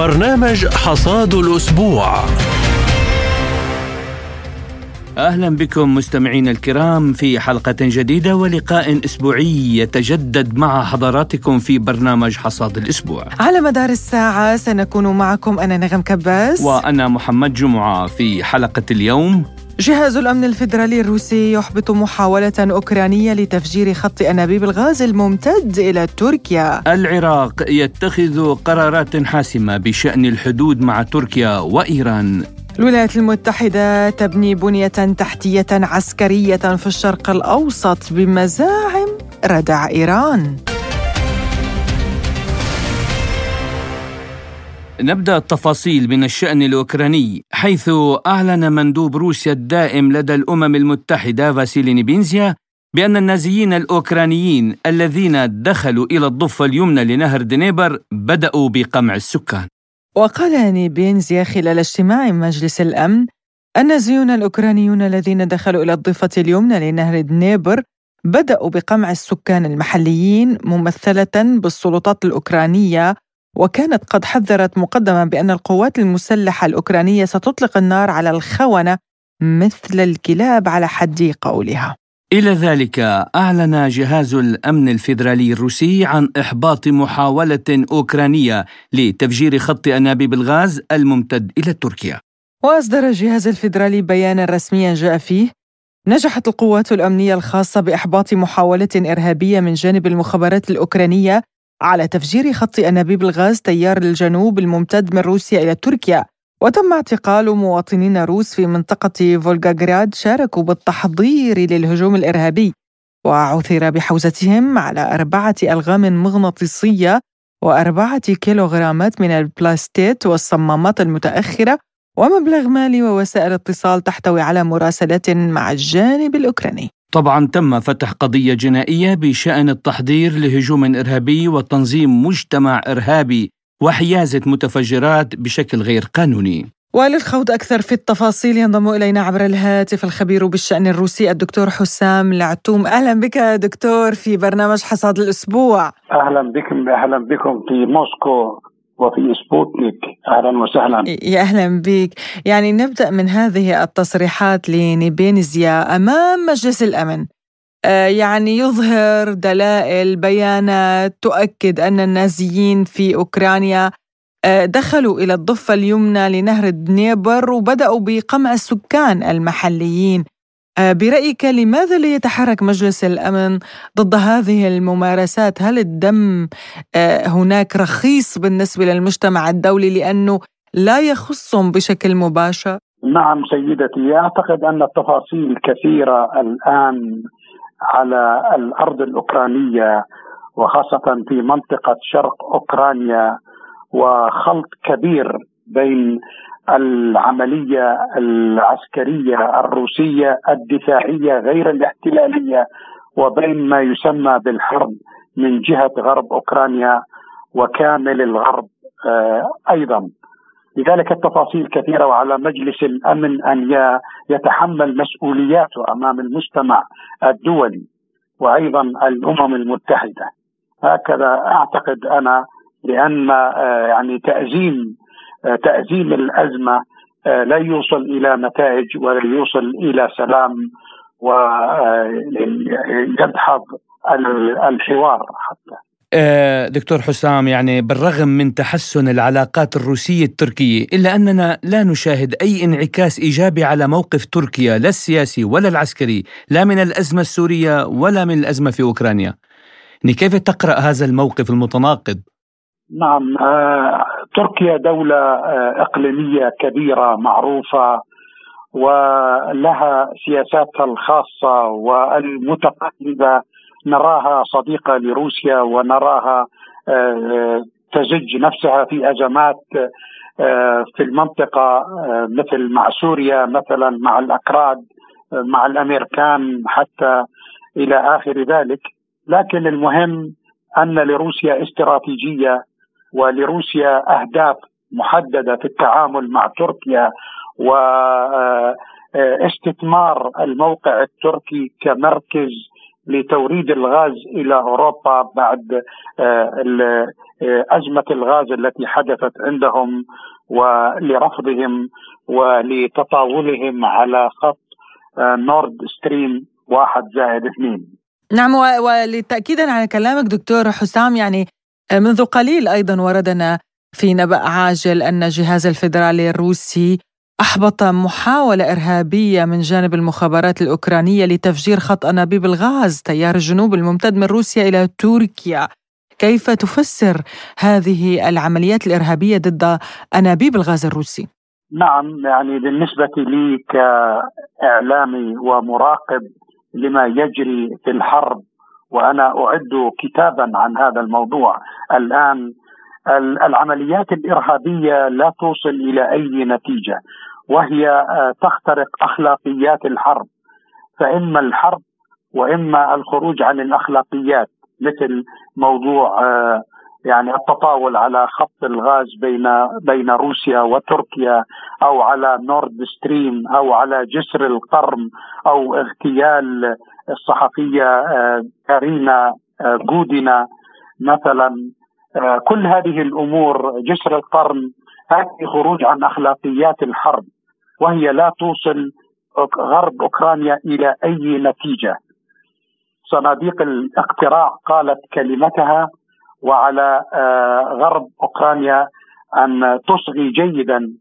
برنامج حصاد الأسبوع. أهلا بكم مستمعينا الكرام في حلقة جديدة ولقاء أسبوعي يتجدد مع حضراتكم في برنامج حصاد الأسبوع. على مدار الساعة سنكون معكم أنا نغم كباس. وأنا محمد جمعة في حلقة اليوم. جهاز الأمن الفيدرالي الروسي يحبط محاولة أوكرانية لتفجير خط أنابيب الغاز الممتد إلى تركيا. العراق يتخذ قرارات حاسمة بشأن الحدود مع تركيا وإيران. الولايات المتحدة تبني بنية تحتية عسكرية في الشرق الأوسط بمزاعم ردع إيران. نبدأ التفاصيل من الشأن الأوكراني حيث أعلن مندوب روسيا الدائم لدى الأمم المتحدة فاسيلي نيبينزيا بأن النازيين الأوكرانيين الذين دخلوا إلى الضفة اليمنى لنهر دنيبر بدأوا بقمع السكان. وقال نيبينزيا خلال اجتماع مجلس الأمن النازيون الأوكرانيون الذين دخلوا إلى الضفة اليمنى لنهر دنيبر بدأوا بقمع السكان المحليين ممثلة بالسلطات الأوكرانية وكانت قد حذرت مقدما بأن القوات المسلحة الأوكرانية ستطلق النار على الخونة مثل الكلاب على حد قولها إلى ذلك أعلن جهاز الأمن الفيدرالي الروسي عن إحباط محاولة أوكرانية لتفجير خط أنابيب الغاز الممتد إلى تركيا. وأصدر الجهاز الفيدرالي بيانا رسميا جاء فيه نجحت القوات الأمنية الخاصة بإحباط محاولة إرهابية من جانب المخابرات الأوكرانية على تفجير خط أنابيب الغاز تيار الجنوب الممتد من روسيا إلى تركيا وتم اعتقال مواطنين روس في منطقة فولغاغراد شاركوا بالتحضير للهجوم الإرهابي وعثر بحوزتهم على أربعة ألغام مغناطيسية وأربعة كيلوغرامات من البلاستيت والصمامات المتأخرة ومبلغ مالي ووسائل اتصال تحتوي على مراسلات مع الجانب الأوكراني. طبعا تم فتح قضية جنائية بشأن التحضير لهجوم إرهابي وتنظيم مجتمع إرهابي وحيازة متفجرات بشكل غير قانوني. وللخوض أكثر في التفاصيل ينضم إلينا عبر الهاتف الخبير بالشأن الروسي الدكتور حسام العتوم. أهلا بك دكتور في برنامج حصاد الأسبوع. أهلا بكم أهلا بكم في موسكو. وفي سبوتنيك. أهلا وسهلا. يا أهلا بك يعني نبدأ من هذه التصريحات لنيبينزيا أمام مجلس الأمن. آه، يعني يظهر دلائل بيانات تؤكد أن النازيين في أوكرانيا آه، دخلوا إلى الضفة اليمنى لنهر دنيبر وبدأوا بقمع السكان المحليين. آه، برأيك لماذا لا يتحرك مجلس الأمن ضد هذه الممارسات؟ هل الدم هناك رخيص بالنسبة للمجتمع الدولي لأنه لا يخصهم بشكل مباشر؟ نعم سيدتي أعتقد أن التفاصيل كثيرة الآن على الأرض الأوكرانية وخاصة في منطقة شرق أوكرانيا وخلط كبير بين العملية العسكرية الروسية الدفاعية غير الاحتلالية وبين ما يسمى بالحرب من جهة غرب أوكرانيا وكامل الغرب آه، أيضا. لذلك التفاصيل كثيرة وعلى مجلس الأمن أن يتحمل مسؤولياته أمام المجتمع الدولي وأيضا الأمم المتحدة. هكذا أعتقد أنا لأن آه، يعني تأزيم آه، تأزيم الأزمة آه، لا يوصل إلى نتائج ولا يوصل إلى سلام ويدحض الحوار حتى آه، دكتور حسام يعني بالرغم من تحسن العلاقات الروسية التركية إلا أننا لا نشاهد أي انعكاس إيجابي على موقف تركيا لا السياسي ولا العسكري لا من الأزمة السورية ولا من الأزمة في أوكرانيا يعني كيف تقرأ هذا الموقف المتناقض؟ نعم آه، تركيا دولة آه، إقليمية كبيرة معروفة ولها سياساتها الخاصة والمتقلبة نراها صديقة لروسيا ونراها آه، تزج نفسها في ازمات آه، في المنطقة آه، مثل مع سوريا مثلا مع الأكراد مع الأمريكان حتى إلى آخر ذلك. لكن المهم أن لروسيا استراتيجية ولروسيا أهداف محددة في التعامل مع تركيا واستثمار الموقع التركي كمركز لتوريد الغاز إلى أوروبا بعد آه، آه، أزمة الغاز التي حدثت عندهم ولرفضهم ولتطاولهم على خط آه، نورد ستريم واحد زائد اثنين. نعم ولتأكيدا على كلامك دكتور حسام يعني منذ قليل أيضا وردنا في نبأ عاجل أن الجهاز الفيدرالي الروسي أحبط محاولة إرهابية من جانب المخابرات الأوكرانية لتفجير خط أنابيب الغاز تيار الجنوب الممتد من روسيا إلى تركيا كيف تفسر هذه العمليات الإرهابية ضد أنابيب الغاز الروسي؟ نعم يعني بالنسبة لي كإعلامي ومراقب لما يجري في الحرب وأنا أعد كتابا عن هذا الموضوع. الآن العمليات الإرهابية لا توصل إلى أي نتيجة وهي آه، تخترق أخلاقيات الحرب. فإما الحرب وإما الخروج عن الأخلاقيات مثل موضوع آه، يعني التطاول على خط الغاز بين بين روسيا وتركيا أو على نورد ستريم أو على جسر القرم أو اغتيال الصحفية آه، كارينا جودينا مثلا كل هذه الأمور جسر القرن هذه خروج عن أخلاقيات الحرب وهي لا توصل غرب أوكرانيا إلى أي نتيجة. صناديق الاقتراع قالت كلمتها وعلى آه، غرب أوكرانيا أن تصغي جيدا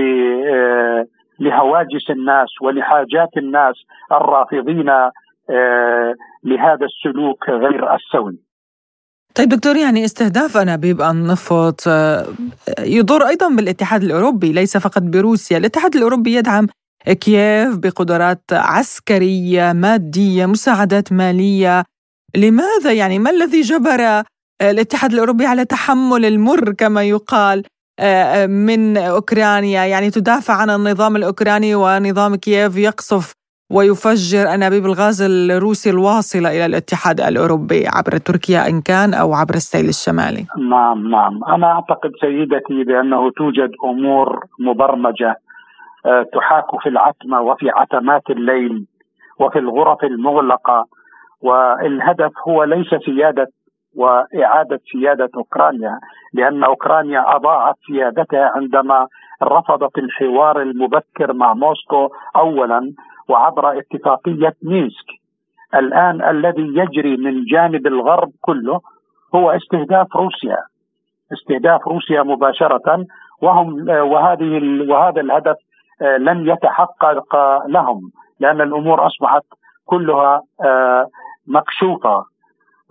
آه، لهواجس الناس ولحاجات الناس الرافضين آه، لهذا السلوك غير السوي. طيب دكتور يعني استهداف انابيب النفط يضر أيضا بالاتحاد الأوروبي ليس فقط بروسيا، الاتحاد الأوروبي يدعم كييف بقدرات عسكرية، مادية، مساعدات مالية، لماذا يعني؟ ما الذي جبر الاتحاد الأوروبي على تحمل المر كما يقال من أوكرانيا، يعني تدافع عن النظام الأوكراني ونظام كييف يقصف ويفجر انابيب الغاز الروسي الواصله إلى الاتحاد الأوروبي عبر تركيا إن كان أو عبر السيل الشمالي. نعم نعم أنا أعتقد سيدتي بأنه توجد أمور مبرمجة آه، تحاك في العتمه وفي عتمات الليل وفي الغرف المغلقة والهدف هو ليس سيادة وإعادة سيادة أوكرانيا لأن أوكرانيا أضاعت سيادتها عندما رفضت الحوار المبكر مع موسكو اولا وعبر اتفاقية مينسك. الآن الذي يجري من جانب الغرب كله هو استهداف روسيا. استهداف روسيا مباشرة وهم وهذه وهذا الهدف آه، لن يتحقق لهم لأن الأمور أصبحت كلها آه، مكشوفة.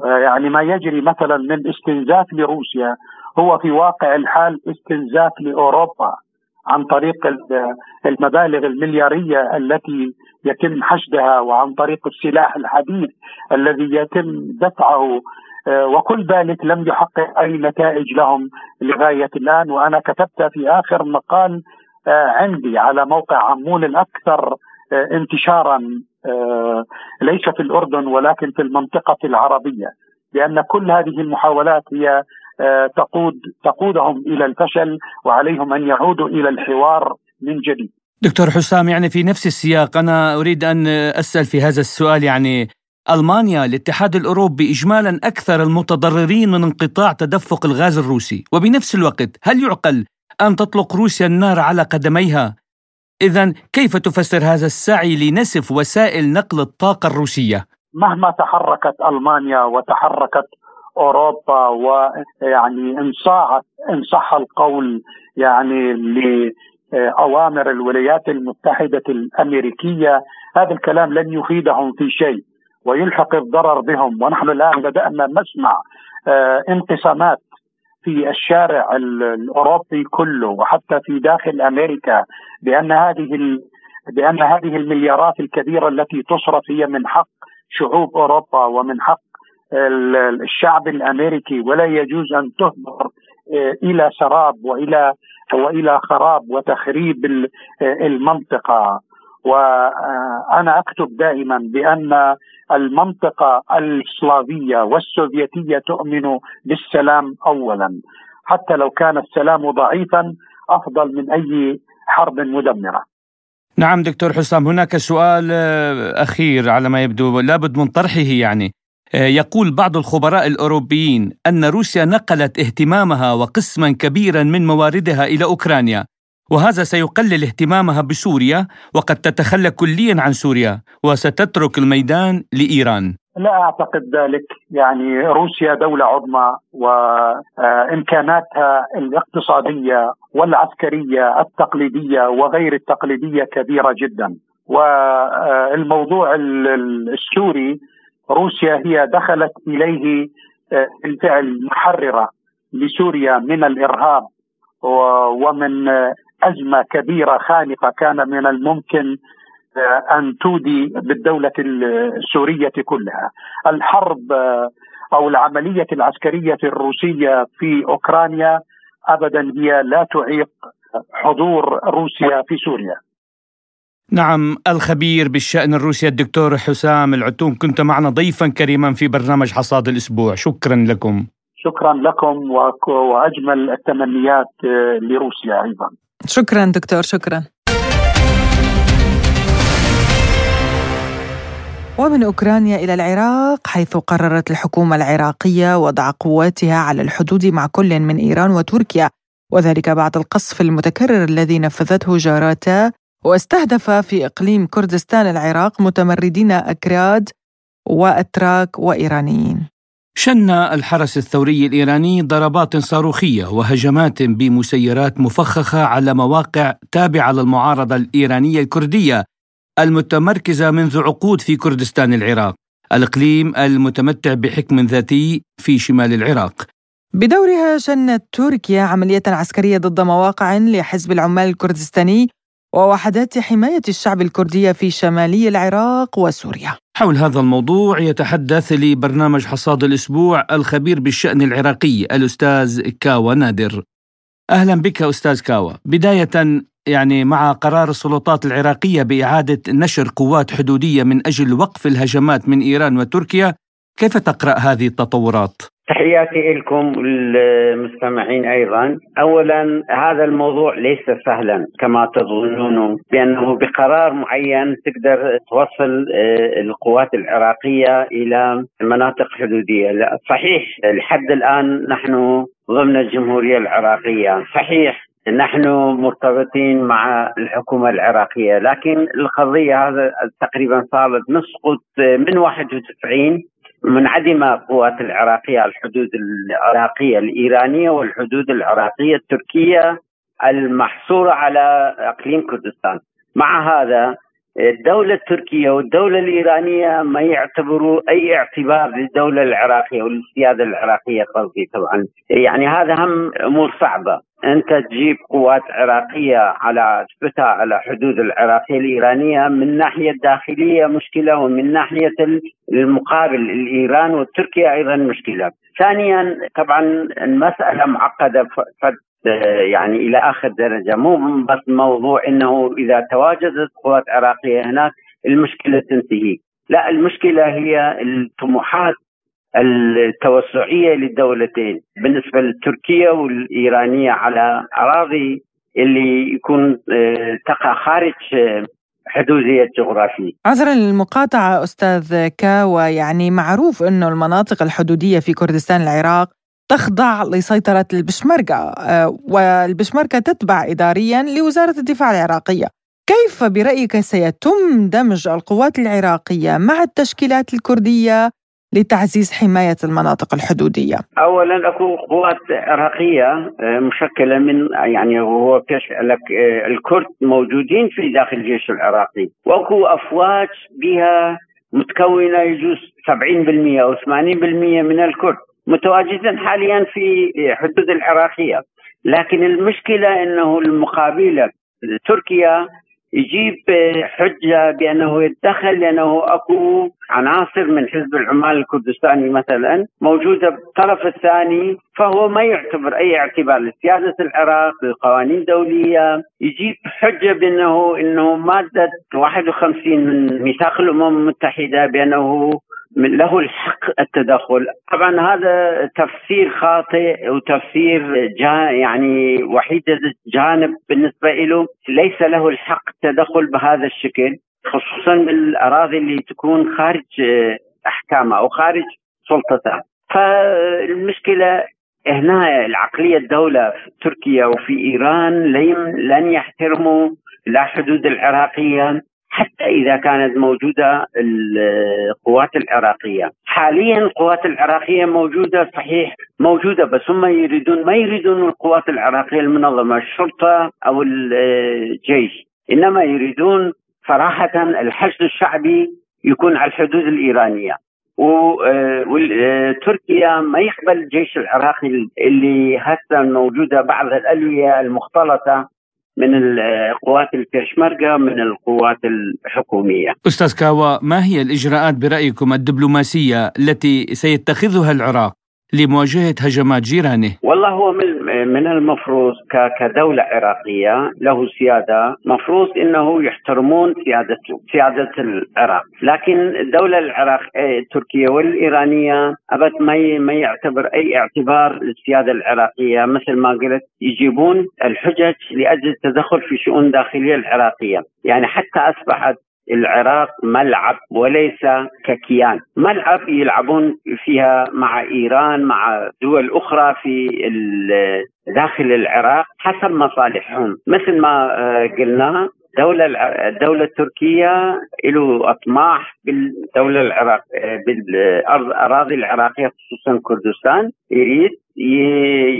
آه، يعني ما يجري مثلا من استنزاف لروسيا هو في واقع الحال استنزاف لأوروبا. عن طريق المبالغ المليارية التي يتم حشدها وعن طريق السلاح الحديث الذي يتم دفعه آه، وكل ذلك لم يحقق أي نتائج لهم لغاية الآن. وأنا كتبت في آخر مقال آه، عندي على موقع عمون الأكثر آه، انتشارا ليس في الأردن ولكن في المنطقة العربية لأن كل هذه المحاولات هي تقود تقودهم إلى الفشل وعليهم أن يعودوا إلى الحوار من جديد. دكتور حسام يعني في نفس السياق أنا أريد أن أسأل في هذا السؤال يعني ألمانيا الاتحاد الأوروبي اجمالا أكثر المتضررين من انقطاع تدفق الغاز الروسي وبنفس الوقت هل يعقل أن تطلق روسيا النار على قدميها اذا كيف تفسر هذا السعي لنسف وسائل نقل الطاقة الروسية مهما تحركت ألمانيا وتحركت أوروبا ويعني ان صاعت ان صح القول يعني لأوامر الولايات المتحدة الأمريكية. هذا الكلام لن يفيدهم في شيء ويلحق الضرر بهم. ونحن الآن بدأنا نسمع آه، انقسامات في الشارع الأوروبي كله وحتى في داخل أمريكا بأن هذه بأن هذه المليارات الكبيرة التي تصرف هي من حق شعوب أوروبا ومن حق الشعب الأمريكي ولا يجوز أن تهدر آه، إلى سراب وإلى وإلى خراب وتخريب المنطقة. وأنا أكتب دائما بأن المنطقة السلافية والسوفيتية تؤمن بالسلام اولا. حتى لو كان السلام ضعيفا أفضل من أي حرب مدمرة. نعم دكتور حسام هناك سؤال آه، أخير على ما يبدو لابد من طرحه يعني. آه، يقول بعض الخبراء الأوروبيين أن روسيا نقلت اهتمامها وقسما كبيرا من مواردها إلى أوكرانيا وهذا سيقلل اهتمامها بسوريا وقد تتخلى كليا عن سوريا وستترك الميدان لإيران. لا أعتقد ذلك. يعني روسيا دولة عظمى وإمكاناتها الاقتصادية والعسكرية التقليدية وغير التقليدية كبيرة جدا. والموضوع السوري روسيا هي دخلت إليه بالفعل محررة لسوريا من الإرهاب ومن أزمة كبيرة خانقة كان من الممكن أن تودي بالدولة السورية كلها. الحرب أو العملية العسكرية الروسية في أوكرانيا ابدا هي لا تعيق حضور روسيا في سوريا. نعم الخبير بالشأن الروسي الدكتور حسام العتوم كنت معنا ضيفا كريما في برنامج حصاد الأسبوع. شكرا لكم. شكرا لكم وأجمل التمنيات لروسيا أيضا. شكرا دكتور شكرا. ومن أوكرانيا إلى العراق حيث قررت الحكومة العراقية وضع قواتها على الحدود مع كل من إيران وتركيا وذلك بعد القصف المتكرر الذي نفذته جاراتا واستهدف في إقليم كردستان العراق متمردين أكراد وأتراك وإيرانيين. شن الحرس الثوري الإيراني ضربات صاروخية وهجمات بمسيرات مفخخة على مواقع تابعة للمعارضة الإيرانية الكردية المتمركزة منذ عقود في كردستان العراق الإقليم المتمتع بحكم ذاتي في شمال العراق بدورها شنت تركيا عملية عسكرية ضد مواقع لحزب العمال الكردستاني ووحدات حماية الشعب الكردية في شمالي العراق وسوريا. حول هذا الموضوع يتحدث لبرنامج حصاد الأسبوع الخبير بالشأن العراقي الأستاذ كاوا نادر. أهلا بك أستاذ كاوا بداية يعني مع قرار السلطات العراقية بإعادة نشر قوات حدودية من أجل وقف الهجمات من إيران وتركيا، كيف تقرأ هذه التطورات؟ تحياتي لكم المستمعين أيضا، اولا هذا الموضوع ليس سهلا كما تظنون بأنه بقرار معين تقدر توصل آه، القوات العراقية إلى مناطق حدودية، لا صحيح لحد الآن نحن ضمن الجمهورية العراقية، صحيح نحن مرتبطين مع الحكومة العراقية لكن القضية هذا تقريبا صارت نسقط من 91 منعدم القوات العراقية الحدود العراقية الإيرانية والحدود العراقية التركية المحصورة على إقليم كردستان. مع هذا الدولة التركية والدولة الإيرانية ما يعتبروا أي اعتبار للدولة العراقية والسيادة العراقية قصدي طبعا. يعني هذا هم أمور صعبة. أنت تجيب قوات عراقية على تثبتها على حدود العراقية الإيرانية من ناحية الداخلية مشكلة ومن ناحية المقابل الإيران وتركيا أيضا مشكلة. ثانيا طبعا المسألة معقدة يعني إلى آخر درجة. مو بس موضوع إنه إذا تواجدت قوات عراقية هناك المشكلة تنتهي. لا المشكلة هي الطموحات التوسعية للدولتين بالنسبة لتركيا والإيرانية على أراضي اللي يكون آه، تقع خارج آه، حدودية الجغرافية عذرا للمقاطعة أستاذ كاوى يعني معروف أنه المناطق الحدودية في كردستان العراق تخضع لسيطرة البشمركة آه، والبشمركة تتبع إداريا لوزارة الدفاع العراقية. كيف برأيك سيتم دمج القوات العراقية مع التشكيلات الكردية لتعزيز حماية المناطق الحدودية؟ أولا أكو قوات عراقية آه، مشكلة من يعني هو آه، الكرد موجودين في داخل الجيش العراقي. وأكو أفواج بها متكونة يجوز 70% أو 80% من الكرد. متواجدا حاليا في حدود العراقية. لكن المشكلة أنه المقابلة تركيا يجيب حجة بأنه يتدخل لأنه أكو عناصر من حزب العمال الكردستاني مثلا موجودة بالطرف الثاني فهو ما يعتبر أي اعتبار لسيادة العراق للقوانين الدولية يجيب حجة بأنه أنه مادة 51 من ميثاق الأمم المتحدة بأنه له الحق التدخل. طبعا هذا تفسير خاطئ وتفسير يعني وحيد جانب بالنسبة له ليس له الحق التدخل بهذا الشكل خصوصا بالأراضي اللي تكون خارج احكامه أو خارج سلطته فالمشكلة هنا العقلية الدولة في تركيا وفي إيران لن يحترموا لا حدود العراقية. حتى إذا كانت موجودة القوات العراقية، حاليا القوات العراقية موجودة صحيح موجودة بس هم يريدون ما يريدون القوات العراقية المنظمة الشرطة أو الجيش، إنما يريدون صراحة الحشد الشعبي يكون على الحدود الإيرانية. وتركيا ما يقبل الجيش العراقي اللي هسه موجودة بعض الألوية المختلطة. من القوات البيشمركة من القوات الحكومية. أستاذ كاوا ما هي الإجراءات برأيكم الدبلوماسية التي سيتخذها العراق؟ لمواجهة هجمات جيرانه. والله هو من, من المفروض كدولة عراقية له سيادة. مفروض أنه يحترمون سيادة سيادة العراق. لكن الدولة العراق التركية والإيرانية أبد ما ما يعتبر أي اعتبار للسيادة العراقية. مثل ما قلت يجيبون الحجج لأجل التدخل في شؤون داخلية العراقية. يعني حتى أصبحت العراق ملعب وليس ككيان. ملعب يلعبون فيها مع إيران مع دول أخرى في داخل العراق حسب مصالحهم. مثل ما آه، قلنا الدولة الدولة التركية له أطماح بالدولة العراق آه، بالأراضي العراقية خصوصا كردستان يريد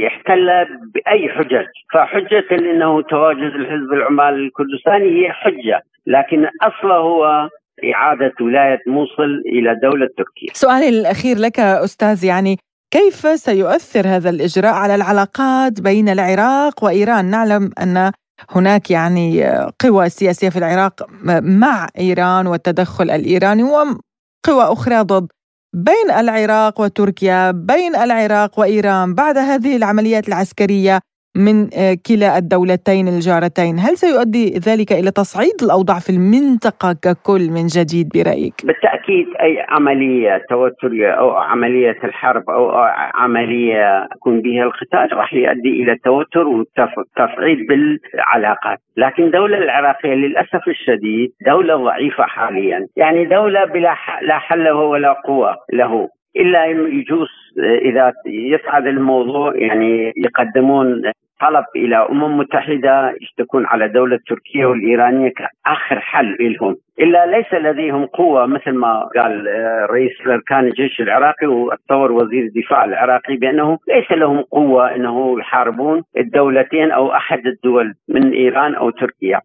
يحتلها بأي حجج فحجة أنه تواجد الحزب العمال الكردستاني هي حجة لكن أصله هو إعادة ولاية موصل إلى دولة تركيا. سؤالي الأخير لك أستاذ يعني كيف سيؤثر هذا الإجراء على العلاقات بين العراق وإيران؟ نعلم أن هناك يعني قوى سياسية في العراق مع إيران والتدخل الإيراني وقوى أخرى ضد بين العراق وتركيا بين العراق وإيران بعد هذه العمليات العسكرية. من آه، كلا الدولتين الجارتين. هل سيؤدي ذلك إلى تصعيد الأوضاع في المنطقة ككل من جديد برأيك؟ بالتأكيد أي عملية توترية أو عملية الحرب أو عملية يكون بها القتال راح يؤدي إلى التوتر والتصعيد بالعلاقات. لكن الدولة العراقية للأسف الشديد دولة ضعيفة حاليا. يعني دولة بلا لا حل ولا قوة له. إلا يجوز إذا يصعد الموضوع يعني يقدمون طلب إلى أمم متحدة يشتكون على دولة تركيا والإيرانية كآخر حل لهم إلا ليس لديهم قوة مثل ما قال آه، رئيس الأركان الجيش العراقي واتصور وزير الدفاع العراقي بأنه ليس لهم قوة إنه يحاربون الدولتين أو أحد الدول من إيران أو تركيا.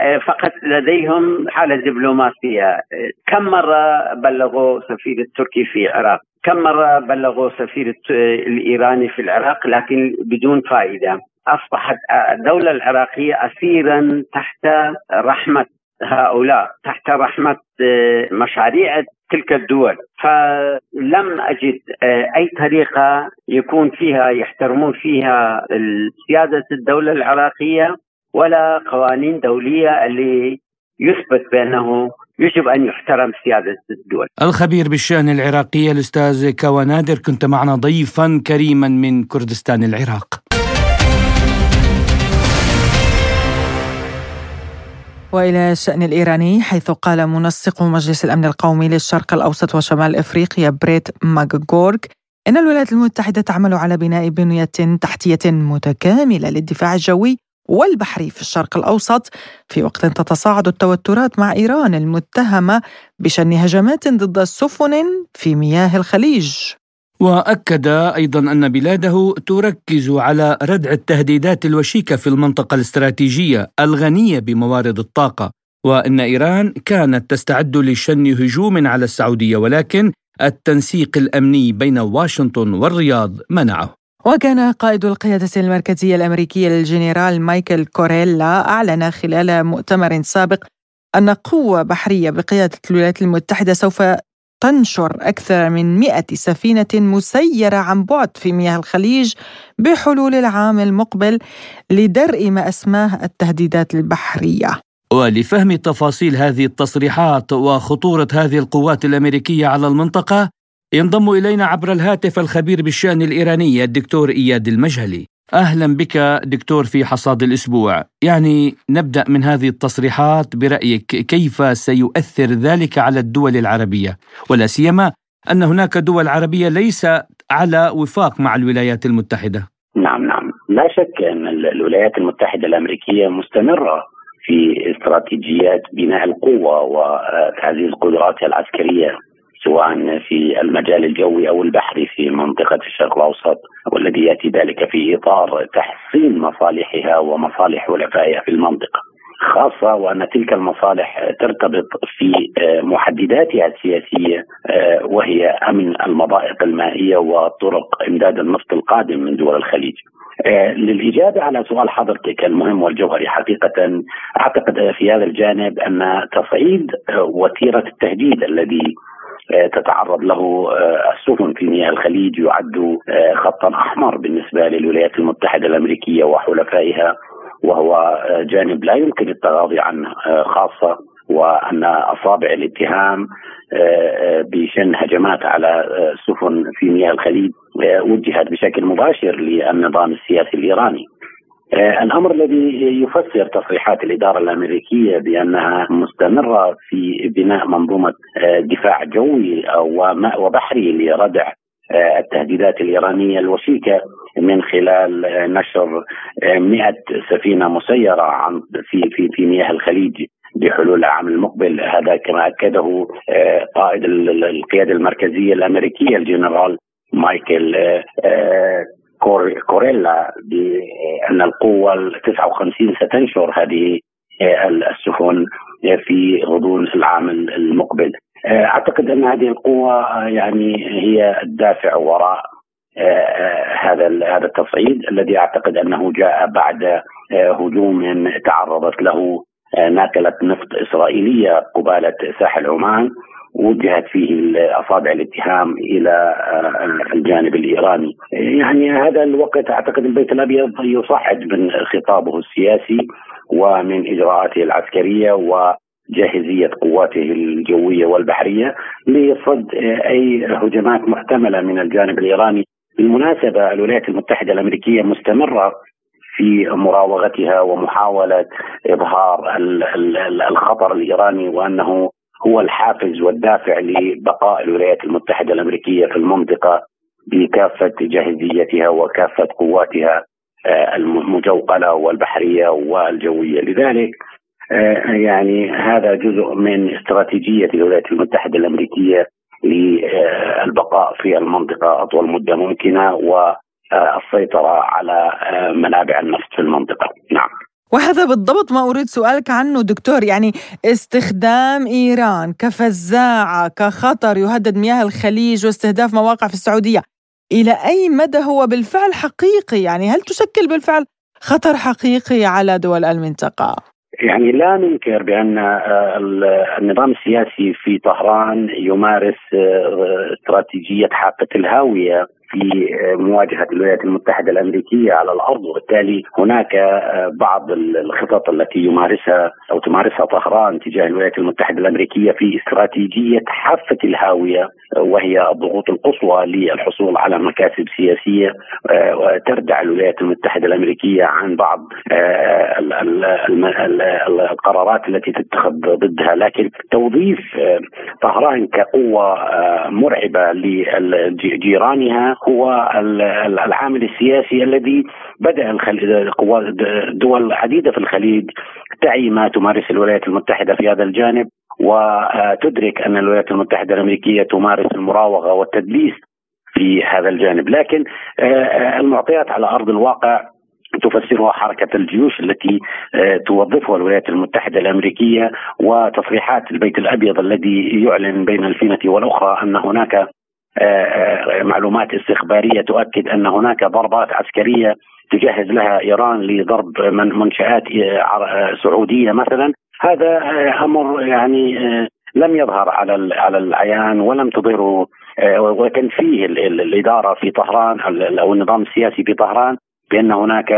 آه، فقط لديهم حالة دبلوماسية. آه، كم مرة بلغوا سفير التركي في العراق؟ كم مرة بلغوا سفير الإيراني في العراق لكن بدون فائدة؟ أصبحت الدولة العراقية أسيرا تحت رحمة هؤلاء تحت رحمة آه، مشاريع تلك الدول. فلم أجد آه، أي طريقة يكون فيها يحترمون فيها سيادة الدولة العراقية ولا قوانين دولية اللي يثبت بأنه يجب أن يحترم سيادة الدول. الخبير بالشأن العراقي الأستاذ كوانادر كنت معنا ضيفا كريما من كردستان العراق. وإلى الشأن الإيراني حيث قال منسق مجلس الأمن القومي للشرق الأوسط وشمال إفريقيا بريت ماغورغ إن الولايات المتحدة تعمل على بناء بنية تحتية متكاملة للدفاع الجوي والبحري في الشرق الأوسط في وقت تتصاعد التوترات مع إيران المتهمة بشن هجمات ضد السفن في مياه الخليج. وأكد أيضا أن بلاده تركز على ردع التهديدات الوشيكة في المنطقة الاستراتيجية الغنية بموارد الطاقة وإن إيران كانت تستعد لشن هجوم على السعودية ولكن التنسيق الأمني بين واشنطن والرياض منعه. وكان قائد القيادة المركزية الأمريكية الجنرال مايكل كوريلا أعلن خلال مؤتمر سابق أن قوة بحرية بقيادة الولايات المتحدة سوف تنشر أكثر من 100 سفينة مسيرة عن بعد في مياه الخليج بحلول العام المقبل لدرء ما أسماه التهديدات البحرية. ولفهم تفاصيل هذه التصريحات وخطورة هذه القوات الأمريكية على المنطقة ينضم إلينا عبر الهاتف الخبير بالشأن الإيراني الدكتور إياد المجهلي. أهلا بك دكتور في حصاد الأسبوع. يعني نبدأ من هذه التصريحات برأيك. كيف سيؤثر ذلك على الدول العربية؟ ولا سيما أن هناك دول عربية ليس على وفاق مع الولايات المتحدة. نعم نعم. لا شك أن الولايات المتحدة الأمريكية مستمرة في استراتيجيات بناء القوة وتعزيز قدراتها العسكرية. سواء في المجال الجوي أو البحري في منطقة الشرق الأوسط والذي يأتي ذلك في إطار تحصين مصالحها ومصالح حلفائها في المنطقة. خاصة وأن تلك المصالح ترتبط في محدداتها السياسية وهي أمن المضائق المائية وطرق إمداد النفط القادم من دول الخليج للإجابة على سؤال حضرتك المهم والجوهري حقيقة أعتقد في هذا الجانب أن تصعيد وتيرة التهديد الذي تتعرض له السفن في مياه الخليج يعد خطا أحمر بالنسبة للولايات المتحدة الأمريكية وحلفائها وهو جانب لا يمكن التغاضي عنه خاصة وأن أصابع الاتهام بشن هجمات على سفن في مياه الخليج وجهت بشكل مباشر للنظام السياسي الإيراني. آه، الأمر الذي يفسر تصريحات الإدارة الأمريكية بأنها مستمرة في بناء منظومة آه، دفاع جوي وبحري لردع آه، التهديدات الإيرانية الوشيكة من خلال نشر 100 سفينة مسيرة عن في في في مياه الخليج بحلول العام المقبل. هذا كما أكده قائد القيادة المركزية الأمريكية الجنرال مايكل كوريلا بأن القوة ال 59 ستنشر هذه السفن في غضون العام المقبل. أعتقد أن هذه القوة يعني هي الدافع وراء هذا هذا التصعيد الذي أعتقد أنه جاء بعد هجوم تعرضت له ناقلة نفط إسرائيلية قبالة ساحل عمان. وجهت فيه أصابع الاتهام إلى آه، الجانب الإيراني. يعني هذا الوقت أعتقد البيت الأبيض يصعد من خطابه السياسي ومن إجراءاته العسكرية وجاهزية قواته الجوية والبحرية لصد أي هجمات محتملة من الجانب الإيراني. بالمناسبة الولايات المتحدة الأمريكية مستمرة في مراوغتها ومحاولة إظهار الخطر الإيراني وأنه هو الحافز والدافع لبقاء الولايات المتحدة الأمريكية في المنطقة بكافة جاهزيتها وكافة قواتها آه، المجوقلة والبحرية والجوية. لذلك آه، يعني هذا جزء من استراتيجية الولايات المتحدة الأمريكية للبقاء في المنطقة أطول مدة ممكنة والسيطرة على آه، منابع النفط في المنطقة. نعم. وهذا بالضبط ما أريد سؤالك عنه دكتور. يعني استخدام إيران كفزاعة كخطر يهدد مياه الخليج واستهداف مواقع في السعودية إلى أي مدى هو بالفعل حقيقي؟ يعني هل تشكل بالفعل خطر حقيقي على دول المنطقة؟ يعني لا ننكر بأن آه، النظام السياسي في طهران يمارس آه، استراتيجية حافة الهاوية. في مواجهة الولايات المتحدة الأمريكية على الأرض وبالتالي هناك آه، بعض الخطط التي يمارسها أو تمارسها طهران تجاه الولايات المتحدة الأمريكية في استراتيجية حافة الهاوية وهي الضغوط القصوى للحصول على مكاسب سياسية آه، تردع الولايات المتحدة الأمريكية عن بعض آه، القرارات التي تتخذ ضدها. لكن توظيف طهران كقوة مرعبة لجيرانها هو العامل السياسي الذي بدأ دول عديدة في الخليج تعي ما تمارس الولايات المتحدة في هذا الجانب وتدرك أن الولايات المتحدة الأمريكية تمارس المراوغة والتدليس في هذا الجانب. لكن آه، المعطيات على أرض الواقع تفسرها حركة الجيوش التي آه، توظفها الولايات المتحدة الأمريكية وتصريحات البيت الأبيض الذي يعلن بين الفينة والأخرى أن هناك آه، آه، معلومات استخبارية تؤكد أن هناك ضربات عسكرية تجهز لها إيران لضرب منشآت آه، سعودية مثلا. هذا أمر يعني لم يظهر على على العيان ولم تظهره وكان فيه الإدارة في طهران أو النظام السياسي في طهران بأن هناك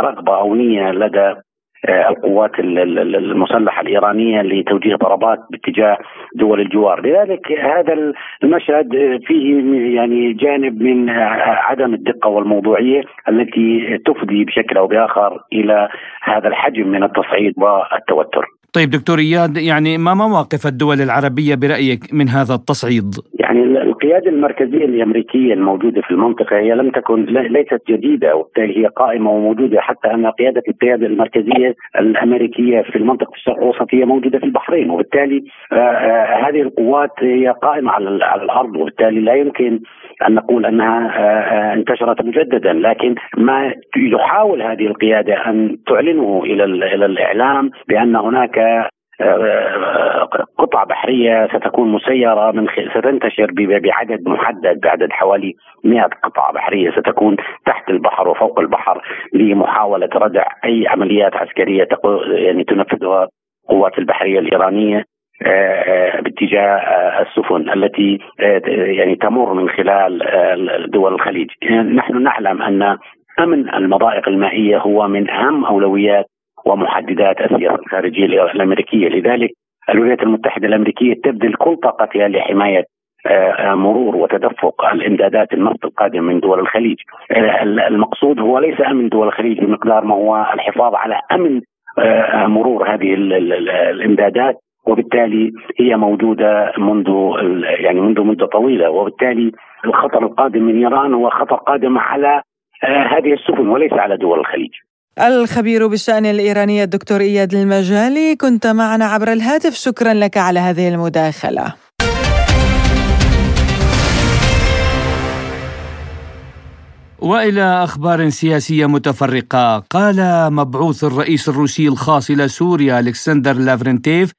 رغبة أو نيه لدى آه، القوات المسلحة الإيرانية لتوجيه ضربات باتجاه دول الجوار، لذلك هذا المشهد فيه يعني جانب من عدم الدقة والموضوعية التي تفضي بشكل أو بآخر إلى هذا الحجم من التصعيد والتوتر. طيب دكتور إياد يعني ما مواقف الدول العربية برأيك من هذا التصعيد؟ يعني القيادة المركزية الأمريكية الموجودة في المنطقة هي لم تكن ليست جديدة وبالتالي هي قائمة وموجودة حتى أن قيادة القيادة المركزية الأمريكية في المنطقة الشرق الاوسط هي موجودة في البحرين وبالتالي آه، آه، هذه القوات هي قائمة على على الأرض وبالتالي لا يمكن أن نقول أنها آه، انتشرت مجددا لكن ما يحاول هذه القيادة أن تعلنه إلى إلى الإعلام بأن هناك قطع بحرية ستكون مسيرة من ستنتشر بعدد محدد بعدد حوالي 100 قطعة بحرية ستكون تحت البحر وفوق البحر لمحاولة ردع أي عمليات عسكرية يعني تنفذها القوات البحرية الإيرانية آه، آه، باتجاه آه، السفن التي يعني تمر من خلال دول الخليج. نحن نعلم أن امن المضائق المائية هو من أهم أولويات ومحددات السياسة الخارجية الأمريكية لذلك الولايات المتحدة الأمريكية تبذل كل طاقتها لحماية آه، مرور وتدفق الإمدادات النفط القادم من دول الخليج. آه، المقصود هو ليس أمن دول الخليج بمقدار ما هو الحفاظ على أمن آه، مرور هذه الإمدادات وبالتالي هي موجودة منذ يعني منذ مدة طويلة وبالتالي الخطر القادم من إيران هو خطر قادم على هذه السفن وليس على دول الخليج. الخبير بالشأن الإيراني الدكتور إياد المجالي كنت معنا عبر الهاتف. شكرا لك على هذه المداخلة. وإلى أخبار سياسية متفرقة قال مبعوث الرئيس الروسي الخاص إلى سوريا ألكسندر لافرنتيف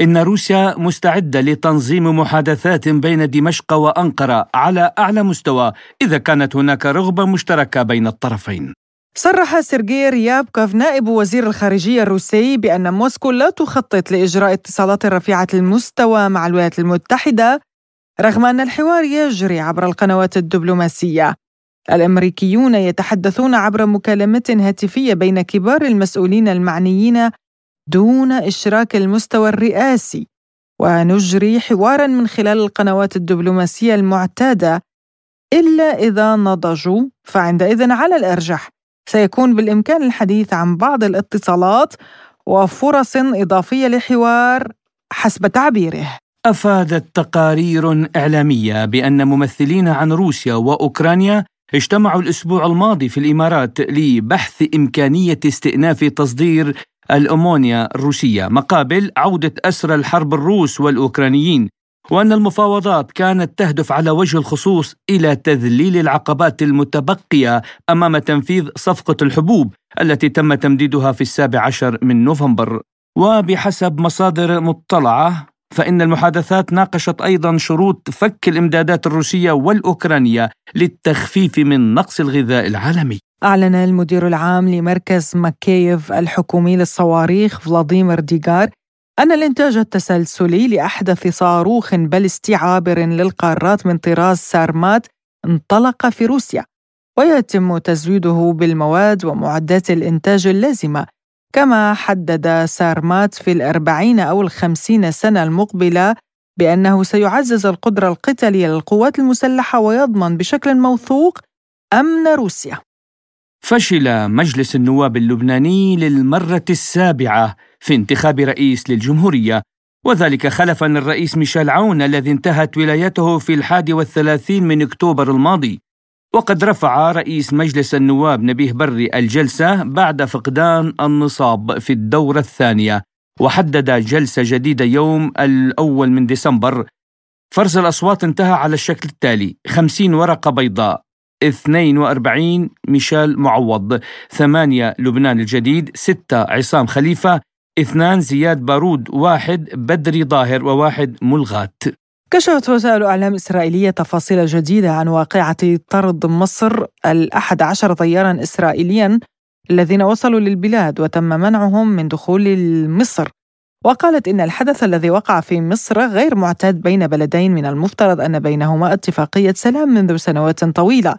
إن روسيا مستعدة لتنظيم محادثات بين دمشق وأنقرة على أعلى مستوى إذا كانت هناك رغبة مشتركة بين الطرفين. صرح سيرجي ريابكوف نائب وزير الخارجية الروسي بأن موسكو لا تخطط لإجراء اتصالات رفيعة المستوى مع الولايات المتحدة رغم أن الحوار يجري عبر القنوات الدبلوماسية. الأمريكيون يتحدثون عبر مكالمة هاتفية بين كبار المسؤولين المعنيين دون إشراك المستوى الرئاسي. ونجري حوارا من خلال القنوات الدبلوماسية المعتادة. إلا إذا نضجوا فعندئذ على الأرجح سيكون بالإمكان الحديث عن بعض الاتصالات وفرص إضافية لحوار حسب تعبيره. أفادت تقارير إعلامية بأن ممثلين عن روسيا وأوكرانيا اجتمعوا الأسبوع الماضي في الإمارات لبحث إمكانية استئناف تصدير الأمونيا الروسية مقابل عودة أسرى الحرب الروس والأوكرانيين. وأن المفاوضات كانت تهدف على وجه الخصوص إلى تذليل العقبات المتبقية أمام تنفيذ صفقة الحبوب التي تم تمديدها في السابع عشر من نوفمبر. وبحسب مصادر مطلعة فإن المحادثات ناقشت أيضا شروط فك الإمدادات الروسية والأوكرانية للتخفيف من نقص الغذاء العالمي. أعلن المدير العام لمركز ماكييف الحكومي للصواريخ فلاديمير ديغار أن الإنتاج التسلسلي لأحدث صاروخ بلستي عابر للقارات من طراز سارمات انطلق في روسيا ويتم تزويده بالمواد ومعدات الإنتاج اللازمة كما حدد سارمات في الأربعين أو الخمسين سنة المقبلة بأنه سيعزز القدرة القتالية للقوات المسلحة ويضمن بشكل موثوق أمن روسيا. فشل مجلس النواب اللبناني للمرة السابعة في انتخاب رئيس للجمهورية وذلك خلفا للرئيس ميشيل عون الذي انتهت ولايته في الحادي والثلاثين من أكتوبر الماضي. وقد رفع رئيس مجلس النواب نبيه بري الجلسة بعد فقدان النصاب في الدورة الثانية وحدد جلسة جديدة يوم الأول من ديسمبر. فرز الأصوات انتهى على الشكل التالي 50 ورقة بيضاء 42 ميشيل معوض ثمانية لبنان الجديد ستة عصام خليفة اثنان زياد بارود واحد بدري ظاهر وواحد ملغات. كشفت وسائل أعلام إسرائيلية تفاصيل جديدة عن واقعة طرد مصر الأحد عشر طيارا إسرائيليا الذين وصلوا للبلاد وتم منعهم من دخول مصر. وقالت إن الحدث الذي وقع في مصر غير معتاد بين بلدين من المفترض أن بينهما اتفاقية سلام منذ سنوات طويلة.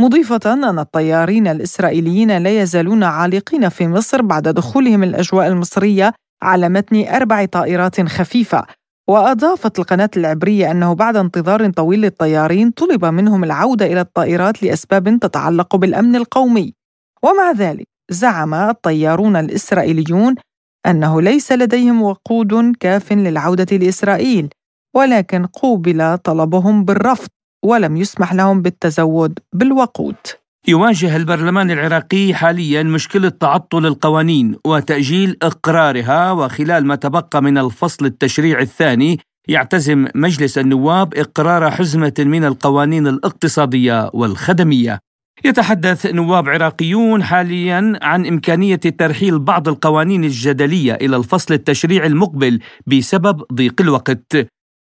مضيفة أن الطيارين الإسرائيليين لا يزالون عالقين في مصر بعد دخولهم الأجواء المصرية على متن أربع طائرات خفيفة. وأضافت القناة العبرية أنه بعد انتظار طويل للطيارين طلب منهم العودة إلى الطائرات لأسباب تتعلق بالأمن القومي. ومع ذلك زعم الطيارون الإسرائيليون أنه ليس لديهم وقود كاف للعودة لإسرائيل ولكن قوبل طلبهم بالرفض. ولم يسمح لهم بالتزود بالوقود. يواجه البرلمان العراقي حاليا مشكلة تعطل القوانين وتأجيل إقرارها وخلال ما تبقى من الفصل التشريع الثاني يعتزم مجلس النواب إقرار حزمة من القوانين الاقتصادية والخدمية. يتحدث نواب عراقيون حاليا عن إمكانية ترحيل بعض القوانين الجدلية إلى الفصل التشريعي المقبل بسبب ضيق الوقت.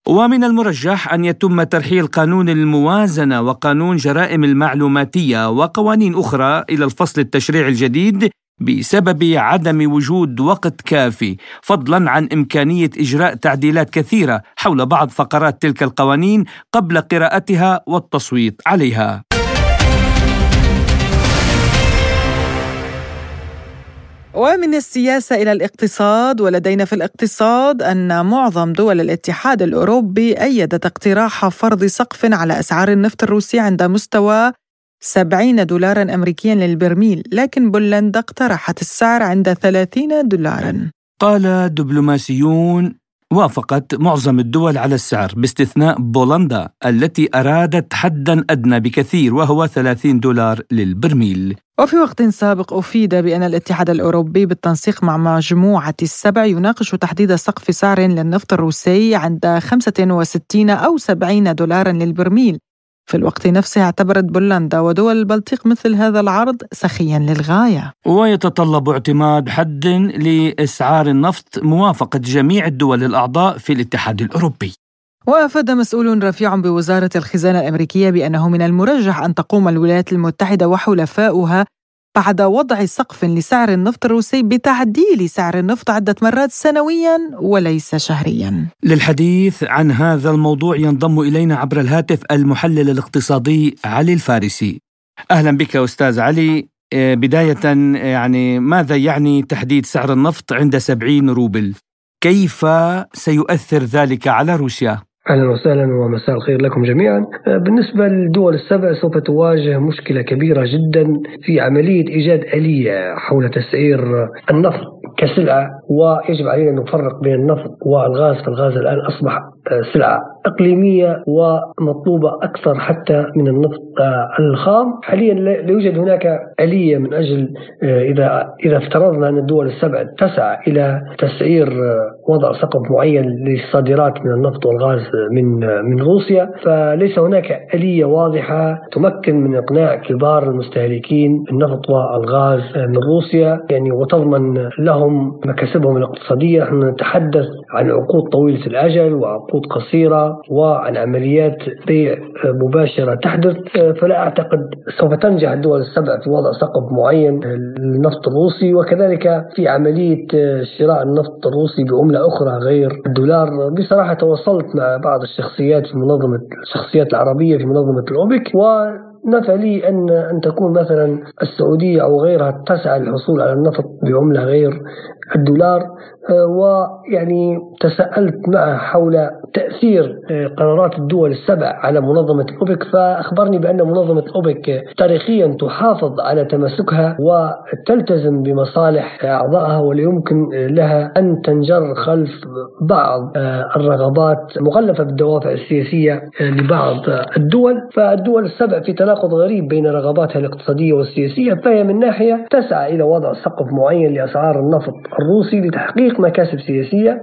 ومن المرجح أن يتم ترحيل قانون الموازنة وقانون جرائم المعلوماتية وقوانين أخرى إلى الفصل التشريعي الجديد بسبب عدم وجود وقت كافي فضلا عن إمكانية إجراء تعديلات كثيرة حول بعض فقرات تلك القوانين قبل قراءتها والتصويت عليها. ومن السياسة إلى الاقتصاد ولدينا في الاقتصاد أن معظم دول الاتحاد الأوروبي أيدت اقتراح فرض سقف على أسعار النفط الروسي عند مستوى 70 دولارا أمريكيا للبرميل لكن بولندا اقترحت السعر عند 30 دولارا. قال دبلوماسيون وافقت معظم الدول على السعر باستثناء بولندا التي أرادت حدا أدنى بكثير وهو 30 دولار للبرميل. وفي وقت سابق أفيد بأن الاتحاد الأوروبي بالتنسيق مع مجموعة السبع يناقش تحديد سقف سعر للنفط الروسي عند 65 أو 70 دولارا للبرميل. في الوقت نفسه اعتبرت بولندا ودول البلطيق مثل هذا العرض سخيا للغاية. ويتطلب اعتماد حد لإسعار النفط موافقة جميع الدول الأعضاء في الاتحاد الأوروبي. وأفاد مسؤول رفيع بوزارة الخزانة الأمريكية بأنه من المرجح أن تقوم الولايات المتحدة وحلفاؤها بعد وضع سقف لسعر النفط الروسي بتعديل سعر النفط عدة مرات سنويا وليس شهريا للحديث عن هذا الموضوع ينضم إلينا عبر الهاتف المحلل الاقتصادي علي الفارسي أهلا بك أستاذ علي آه، بداية يعني ماذا يعني تحديد سعر النفط عند 70 روبل؟ كيف سيؤثر ذلك على روسيا؟ أهلا وسهلا ومساء الخير لكم جميعا. آه، بالنسبة للدول السبع سوف تواجه مشكلة كبيرة جدا في عملية إيجاد آلية حول تسعير النفط كسلعة ويجب علينا أن نفرق بين النفط والغاز فالغاز الآن أصبح آه، سلعة إقليمية ومطلوبة أكثر حتى من النفط آه، الخام. حاليا لا يوجد هناك آلية من أجل إذا إذا افترضنا أن الدول السبع تسعى إلى تسعير وضع سقف معين للصادرات من النفط والغاز من من روسيا فليس هناك آلية واضحة تمكن من إقناع كبار المستهلكين النفط والغاز من روسيا يعني وتضمن لهم مكاسبهم الاقتصادية. نحن نتحدث عن عقود طويلة الأجل وعقود قصيرة وعن عمليات بيع مباشرة تحدث. فلا أعتقد سوف تنجح الدول السبع في وضع سقف معين للنفط الروسي. وكذلك في عملية شراء النفط الروسي بعمله أخرى غير الدولار. بصراحة تواصلت مع بعض الشخصيات في منظمة الشخصيات العربية في منظمة الأوبك و نفع لي أن أن تكون مثلا السعودية أو غيرها تسعى للحصول على النفط بعملة غير الدولار آه، ويعني تساءلت معه حول تأثير آه، قرارات الدول السبع على منظمة الأوبك فأخبرني بأن منظمة الأوبك تاريخيا تحافظ على تماسكها وتلتزم بمصالح أعضائها ولا يمكن لها أن تنجر خلف بعض آه، الرغبات مغلفة بالدوافع السياسية لبعض الدول. فالدول السبع في تناقض غريب بين رغباتها الاقتصادية والسياسية فهي من ناحية تسعى إلى وضع سقف معين لأسعار النفط الروسي لتحقيق مكاسب سياسية.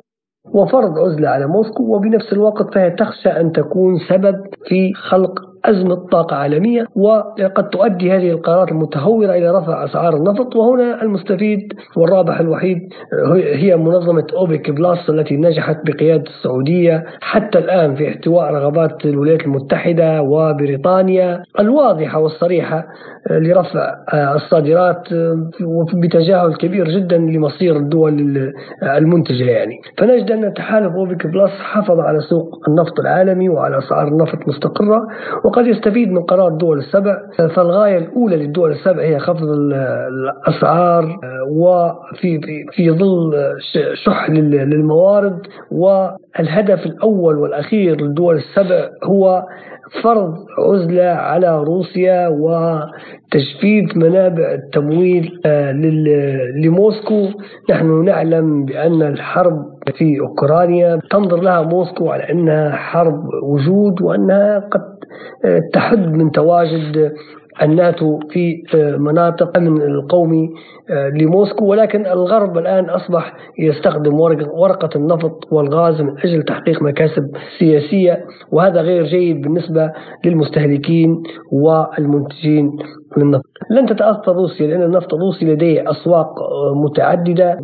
وفرض عزلة على موسكو وبنفس الوقت فهي تخشى أن تكون سبب في خلق أزمة طاقة عالمية وقد تؤدي هذه القرارات المتهورة إلى رفع أسعار النفط. وهنا المستفيد والرابح الوحيد هي منظمة أوبك بلاس التي نجحت بقيادة السعودية حتى الآن في احتواء رغبات الولايات المتحدة وبريطانيا الواضحة والصريحة لرفع الصادرات بتجاهل كبير جدا لمصير الدول المنتجة يعني. فنجد أن تحالف أوبك بلس حافظ على سوق النفط العالمي وعلى أسعار النفط مستقرة وقد يستفيد من قرار الدول السبع. فالغاية الأولى للدول السبع هي خفض الأسعار وفي في ظل شح للموارد والهدف الأول والأخير للدول السبع هو فرض عزلة على روسيا وتجفيف منابع التمويل آه، لموسكو. نحن نعلم بأن الحرب في أوكرانيا تنظر لها موسكو على أنها حرب وجود وأنها قد آه، تحد من تواجد الناتو في آه، مناطق الأمن القومي آه، لموسكو. ولكن الغرب الآن أصبح يستخدم ورقة النفط والغاز من أجل تحقيق مكاسب سياسية وهذا غير جيد بالنسبة للمستهلكين والمنتجين للنفط لن تتأثر روسيا لأن النفط الروسي لديه أسواق متعددة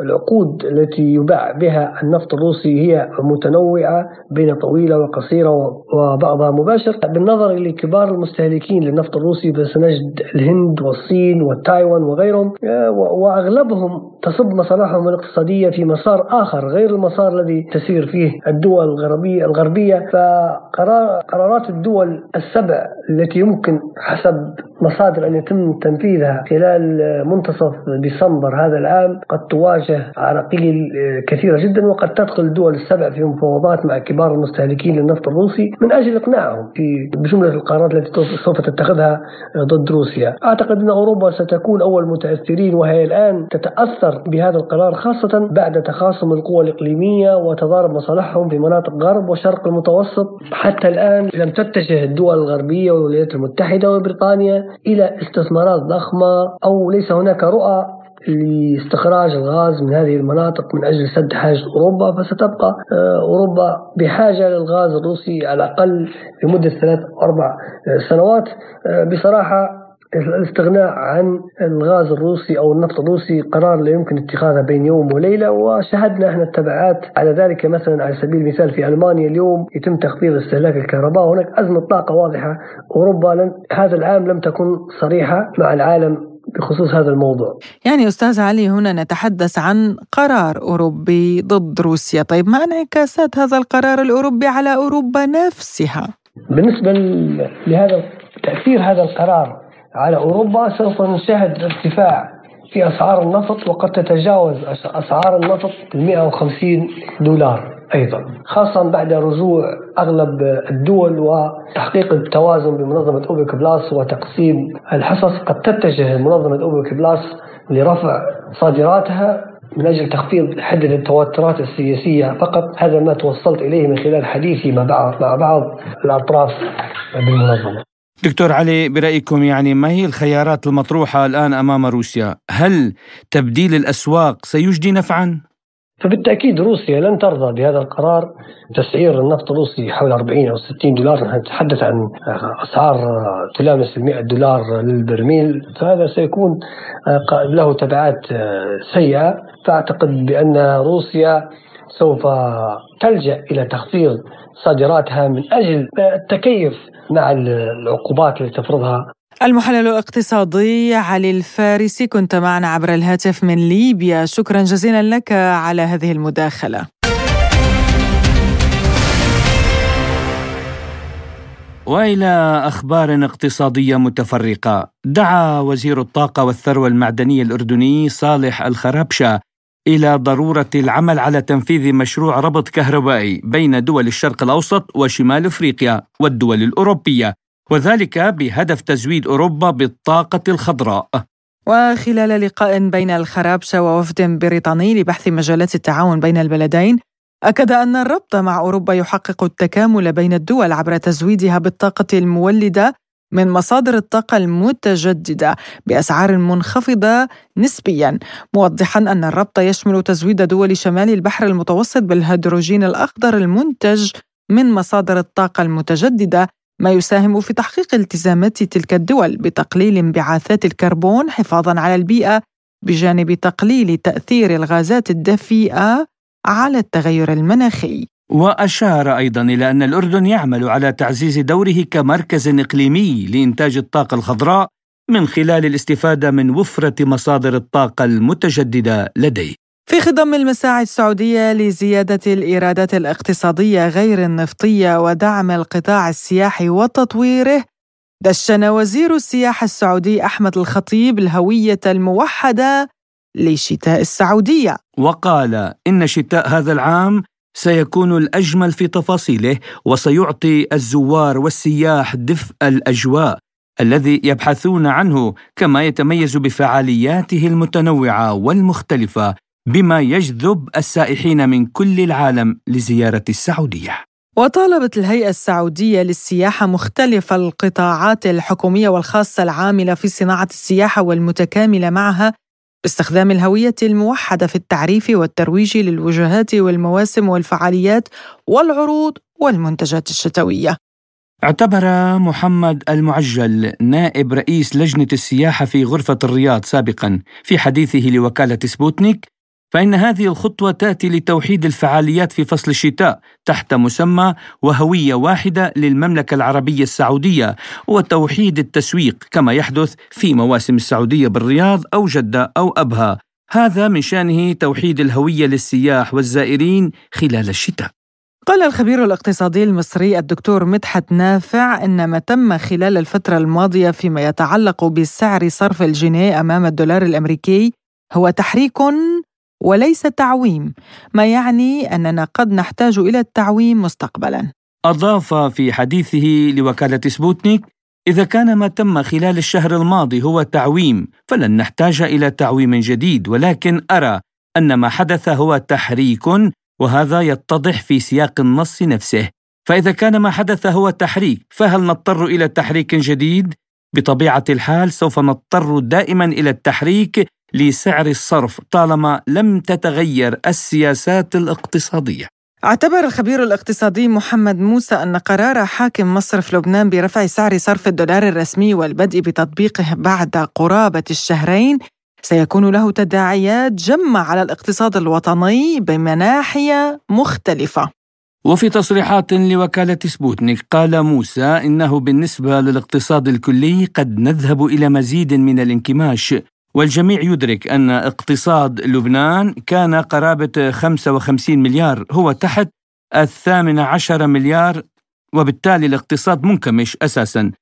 والعقود التي يباع بها النفط الروسي هي متنوعة بين طويلة وقصيرة وبعضها مباشر. بالنظر لكبار المستهلكين للنفط الروسي فسنجد الهند والصين وتايوان وغيرهم وأغلبهم تصب مصالحهم الاقتصادية في مسار آخر غير المسار الذي تسير فيه الدول الغربية الغربية. فقرارات الدول السبع التي يمكن حسب مصادر أن يتم تنفيذها خلال منتصف ديسمبر هذا العام قد تواجه عراقيل كثيرة جدا وقد تدخل الدول السبع في مفاوضات مع كبار المستهلكين للنفط الروسي من أجل إقناعهم في بجملة القرارات التي سوف تتخذها ضد روسيا. أعتقد أن أوروبا ستكون أول متأثرين وهي الآن تتأثر بهذا القرار خاصة بعد تخاصم القوى الإقليمية وتضارب مصالحهم في مناطق غرب وشرق المتوسط. حتى الآن لم تتجه الدول الغربية والولايات المتحدة وبريطانيا إلى استثمارات ضخمة أو ليس هناك رؤى لاستخراج الغاز من هذه المناطق من أجل سد حاجة أوروبا فستبقى آه، أوروبا بحاجة للغاز الروسي على الأقل لمدة ثلاث أربع آه، سنوات. آه، بصراحة الاستغناء عن الغاز الروسي أو النفط الروسي قرار لا يمكن اتخاذه بين يوم وليلة وشهدنا إحنا التبعات على ذلك مثلا على سبيل المثال في ألمانيا اليوم يتم تخفيض استهلاك الكهرباء. وهناك أزمة طاقة واضحة. أوروبا هذا العام لم تكن صريحة مع العالم بخصوص هذا الموضوع. يعني أستاذ علي هنا نتحدث عن قرار أوروبي ضد روسيا. طيب ما انعكاسات هذا القرار الأوروبي على أوروبا نفسها؟ بالنسبة لهذا تأثير هذا القرار على أوروبا سوف نشاهد ارتفاع في أسعار النفط وقد تتجاوز أسعار النفط 150 دولار. أيضا. خاصة بعد رجوع أغلب الدول وتحقيق التوازن بمنظمة أوبك بلاس وتقسيم الحصص قد تتجه منظمة أوبك بلاس لرفع صادراتها من أجل تخفيض حدة التوترات السياسية فقط. هذا ما توصلت إليه من خلال حديثي مع بعض, مع بعض الأطراف بالمنظمة. دكتور علي برأيكم يعني ما هي الخيارات المطروحة الآن أمام روسيا؟ هل تبديل الأسواق سيجدي نفعا؟ فبالتأكيد روسيا لن ترضى بهذا القرار. تسعير النفط الروسي حول 40 أو 60 دولار. نحن نتحدث عن أسعار تلامس ال 100 دولار للبرميل. فهذا سيكون له تبعات سيئة. فأعتقد بأن روسيا سوف تلجأ إلى تخفيض صادراتها من أجل التكيف مع العقوبات التي تفرضها المحلل الاقتصادي علي الفارسي كنت معنا عبر الهاتف من ليبيا. شكرا جزيلا لك على هذه المداخلة. وإلى أخبار اقتصادية متفرقة. دعا وزير الطاقة والثروة المعدنية الأردني صالح الخرابشه إلى ضرورة العمل على تنفيذ مشروع ربط كهربائي بين دول الشرق الأوسط وشمال إفريقيا والدول الأوروبية. وذلك بهدف تزويد أوروبا بالطاقة الخضراء. وخلال لقاء بين الخرابشة ووفد بريطاني لبحث مجالات التعاون بين البلدين أكد أن الربط مع أوروبا يحقق التكامل بين الدول عبر تزويدها بالطاقة المولدة من مصادر الطاقة المتجددة بأسعار منخفضة نسبيا موضحا أن الربط يشمل تزويد دول شمال البحر المتوسط بالهيدروجين الأخضر المنتج من مصادر الطاقة المتجددة ما يساهم في تحقيق التزامات تلك الدول بتقليل انبعاثات الكربون حفاظا على البيئة بجانب تقليل تأثير الغازات الدفيئة على التغير المناخي. وأشار أيضا إلى أن الأردن يعمل على تعزيز دوره كمركز إقليمي لإنتاج الطاقة الخضراء من خلال الاستفادة من وفرة مصادر الطاقة المتجددة لديه. في خضم المساعي السعودية لزيادة الإيرادات الاقتصادية غير النفطية ودعم القطاع السياحي وتطويره دشن وزير السياحة السعودي أحمد الخطيب الهوية الموحدة لشتاء السعودية. وقال إن شتاء هذا العام سيكون الأجمل في تفاصيله وسيعطي الزوار والسياح دفء الأجواء الذي يبحثون عنه كما يتميز بفعالياته المتنوعة والمختلفة بما يجذب السائحين من كل العالم لزيارة السعودية وطالبت الهيئة السعودية للسياحة مختلف القطاعات الحكومية والخاصة العاملة في صناعة السياحة والمتكاملة معها باستخدام الهوية الموحدة في التعريف والترويج للوجهات والمواسم والفعاليات والعروض والمنتجات الشتوية. اعتبر محمد المعجل نائب رئيس لجنة السياحة في غرفة الرياض سابقا في حديثه لوكالة سبوتنيك فإن هذه الخطوة تأتي لتوحيد الفعاليات في فصل الشتاء تحت مسمى وهوية واحدة للمملكة العربية السعودية وتوحيد التسويق كما يحدث في مواسم السعودية بالرياض أو جدة أو أبها. هذا من شأنه توحيد الهوية للسياح والزائرين خلال الشتاء. قال الخبير الاقتصادي المصري الدكتور مدحت نافع إن ما تم خلال الفترة الماضية فيما يتعلق بسعر صرف الجنيه أمام الدولار الأمريكي هو تحريك وليس تعويم ما يعني أننا قد نحتاج إلى التعويم مستقبلا. أضاف في حديثه لوكالة سبوتنيك إذا كان ما تم خلال الشهر الماضي هو تعويم فلن نحتاج إلى تعويم جديد ولكن أرى أن ما حدث هو تحريك وهذا يتضح في سياق النص نفسه. فإذا كان ما حدث هو تحريك فهل نضطر إلى تحريك جديد؟ بطبيعة الحال سوف نضطر دائما إلى التحريك لسعر الصرف طالما لم تتغير السياسات الاقتصادية. اعتبر الخبير الاقتصادي محمد موسى أن قرار حاكم مصرف لبنان برفع سعر صرف الدولار الرسمي والبدء بتطبيقه بعد قرابة الشهرين سيكون له تداعيات جمة على الاقتصاد الوطني بمناحي مختلفة. وفي تصريحات لوكالة سبوتنيك قال موسى إنه بالنسبة للاقتصاد الكلي قد نذهب إلى مزيد من الانكماش والجميع يدرك أن اقتصاد لبنان كان قرابة 55 مليار هو تحت الثامن عشر مليار وبالتالي الاقتصاد منكمش أساسا.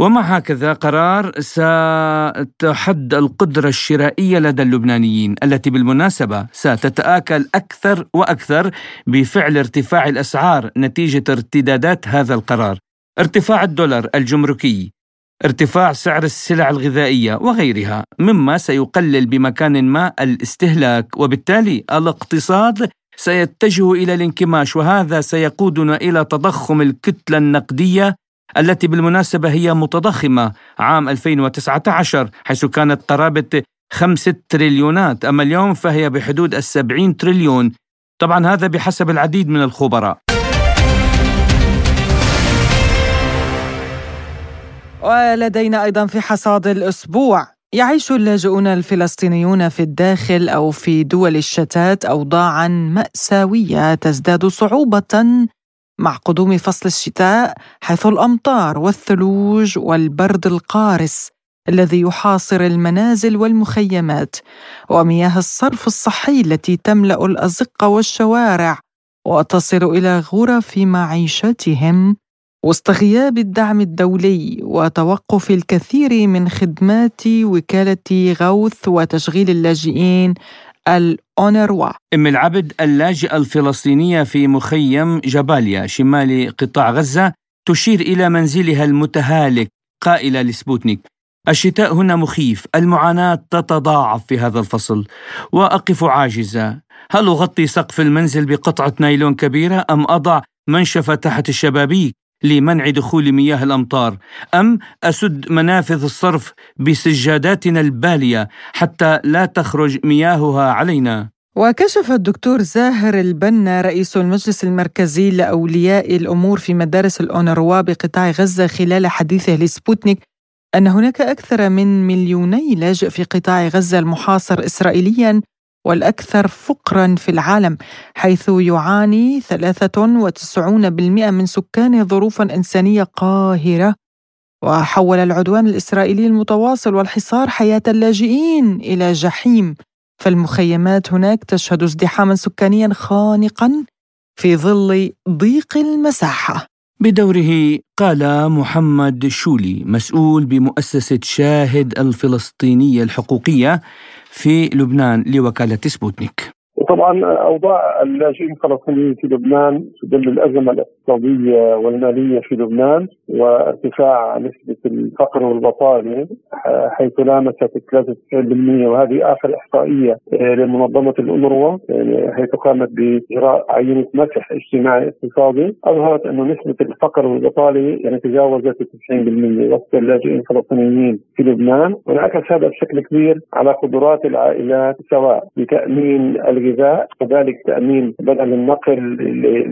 ومع هكذا قرار ستحد القدرة الشرائية لدى اللبنانيين التي بالمناسبة ستتآكل أكثر وأكثر بفعل ارتفاع الأسعار نتيجة ارتدادات هذا القرار. ارتفاع الدولار الجمركي ارتفاع سعر السلع الغذائية وغيرها مما سيقلل بمكان ما الاستهلاك وبالتالي الاقتصاد سيتجه إلى الانكماش وهذا سيقودنا إلى تضخم الكتلة النقدية التي بالمناسبة هي متضخمة عام 2019 حيث كانت قرابة خمسة تريليونات أما اليوم فهي بحدود السبعين تريليون. طبعا هذا بحسب العديد من الخبراء. ولدينا أيضا في حصاد الأسبوع. يعيش اللاجئون الفلسطينيون في الداخل أو في دول الشتات اوضاعا مأساوية تزداد صعوبة مع قدوم فصل الشتاء حيث الأمطار والثلوج والبرد القارس الذي يحاصر المنازل والمخيمات ومياه الصرف الصحي التي تملأ الأزقة والشوارع وتصل إلى غرف معيشتهم وسط غياب الدعم الدولي وتوقف الكثير من خدمات وكالة غوث وتشغيل اللاجئين الأونروا. أم العبد اللاجئة الفلسطينية في مخيم جباليا شمال قطاع غزة تشير إلى منزلها المتهالك قائلة لسبوتنيك. الشتاء هنا مخيف المعاناة تتضاعف في هذا الفصل. وأقف عاجزة هل أغطي سقف المنزل بقطعة نايلون كبيرة أم أضع منشفة تحت الشبابيك؟ لمنع دخول مياه الأمطار أم أسد منافذ الصرف بسجاداتنا البالية حتى لا تخرج مياهها علينا؟ وكشف الدكتور زاهر البنا رئيس المجلس المركزي لأولياء الأمور في مدارس الأونروا بقطاع غزة خلال حديثه لسبوتنيك أن هناك أكثر من مليوني لاجئ في قطاع غزة المحاصر اسرائيليا والأكثر فقرا في العالم حيث يعاني 93% من سكانه ظروفا إنسانية قاهرة. وحول العدوان الإسرائيلي المتواصل والحصار حياة اللاجئين إلى جحيم. فالمخيمات هناك تشهد ازدحاما سكانيا خانقا في ظل ضيق المساحة. بدوره قال محمد شولي مسؤول بمؤسسة شاهد الفلسطينية الحقوقية في لبنان لوكالة سبوتنيك. طبعا أوضاع اللاجئين الفلسطينيين في لبنان تدل الأزمة الاقتصادية والمالية في لبنان وارتفاع نسبة الفقر والبطاله حيث لامست 93% وهذه آخر إحصائية لمنظمة الانروا يعني حيث قامت بإجراء عينة مسح اجتماعي اقتصادي أظهرت انه نسبة الفقر والبطاله يعني تجاوزت 90% وسط اللاجئين الفلسطينيين في لبنان. وانعكس هذا بشكل كبير على قدرات العائلات سواء بتأمين الغذاء الغذاء كذلك تأمين بدل النقل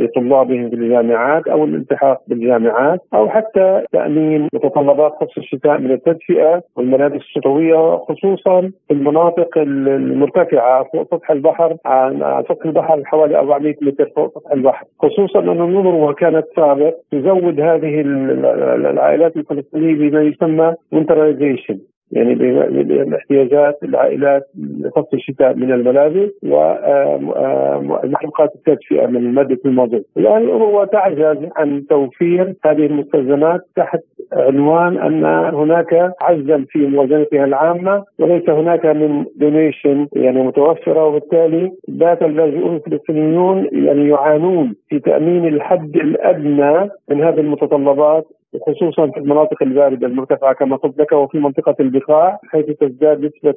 لطلابهم في الجامعات أو الالتحاق بالجامعات أو حتى تأمين متطلبات فصل الشتاء من التدفئة والملابس الشتوية خصوصا في المناطق المرتفعة فوق سطح البحر عن سطح البحر حوالي 400 متر فوق سطح البحر. خصوصا أن النظر كانت سابق تزود هذه العائلات الفلسطينية بما يسمى winterization. يعني باحتياجات العائلات لفصل الشتاء من الملابس ومحروقات التدفئه من ماده المازوت. الان هو تعجز عن توفير هذه المستلزمات تحت عنوان أن هناك عجزا في موازنتها العامة وليس هناك من donation يعني متوفرة وبالتالي بات اللاجئون الفلسطينيون يعني يعانون في تأمين الحد الأدنى من هذه المتطلبات خصوصا في المناطق الباردة المرتفعة كما قلت لك وفي منطقة البقاع حيث تزداد نسبة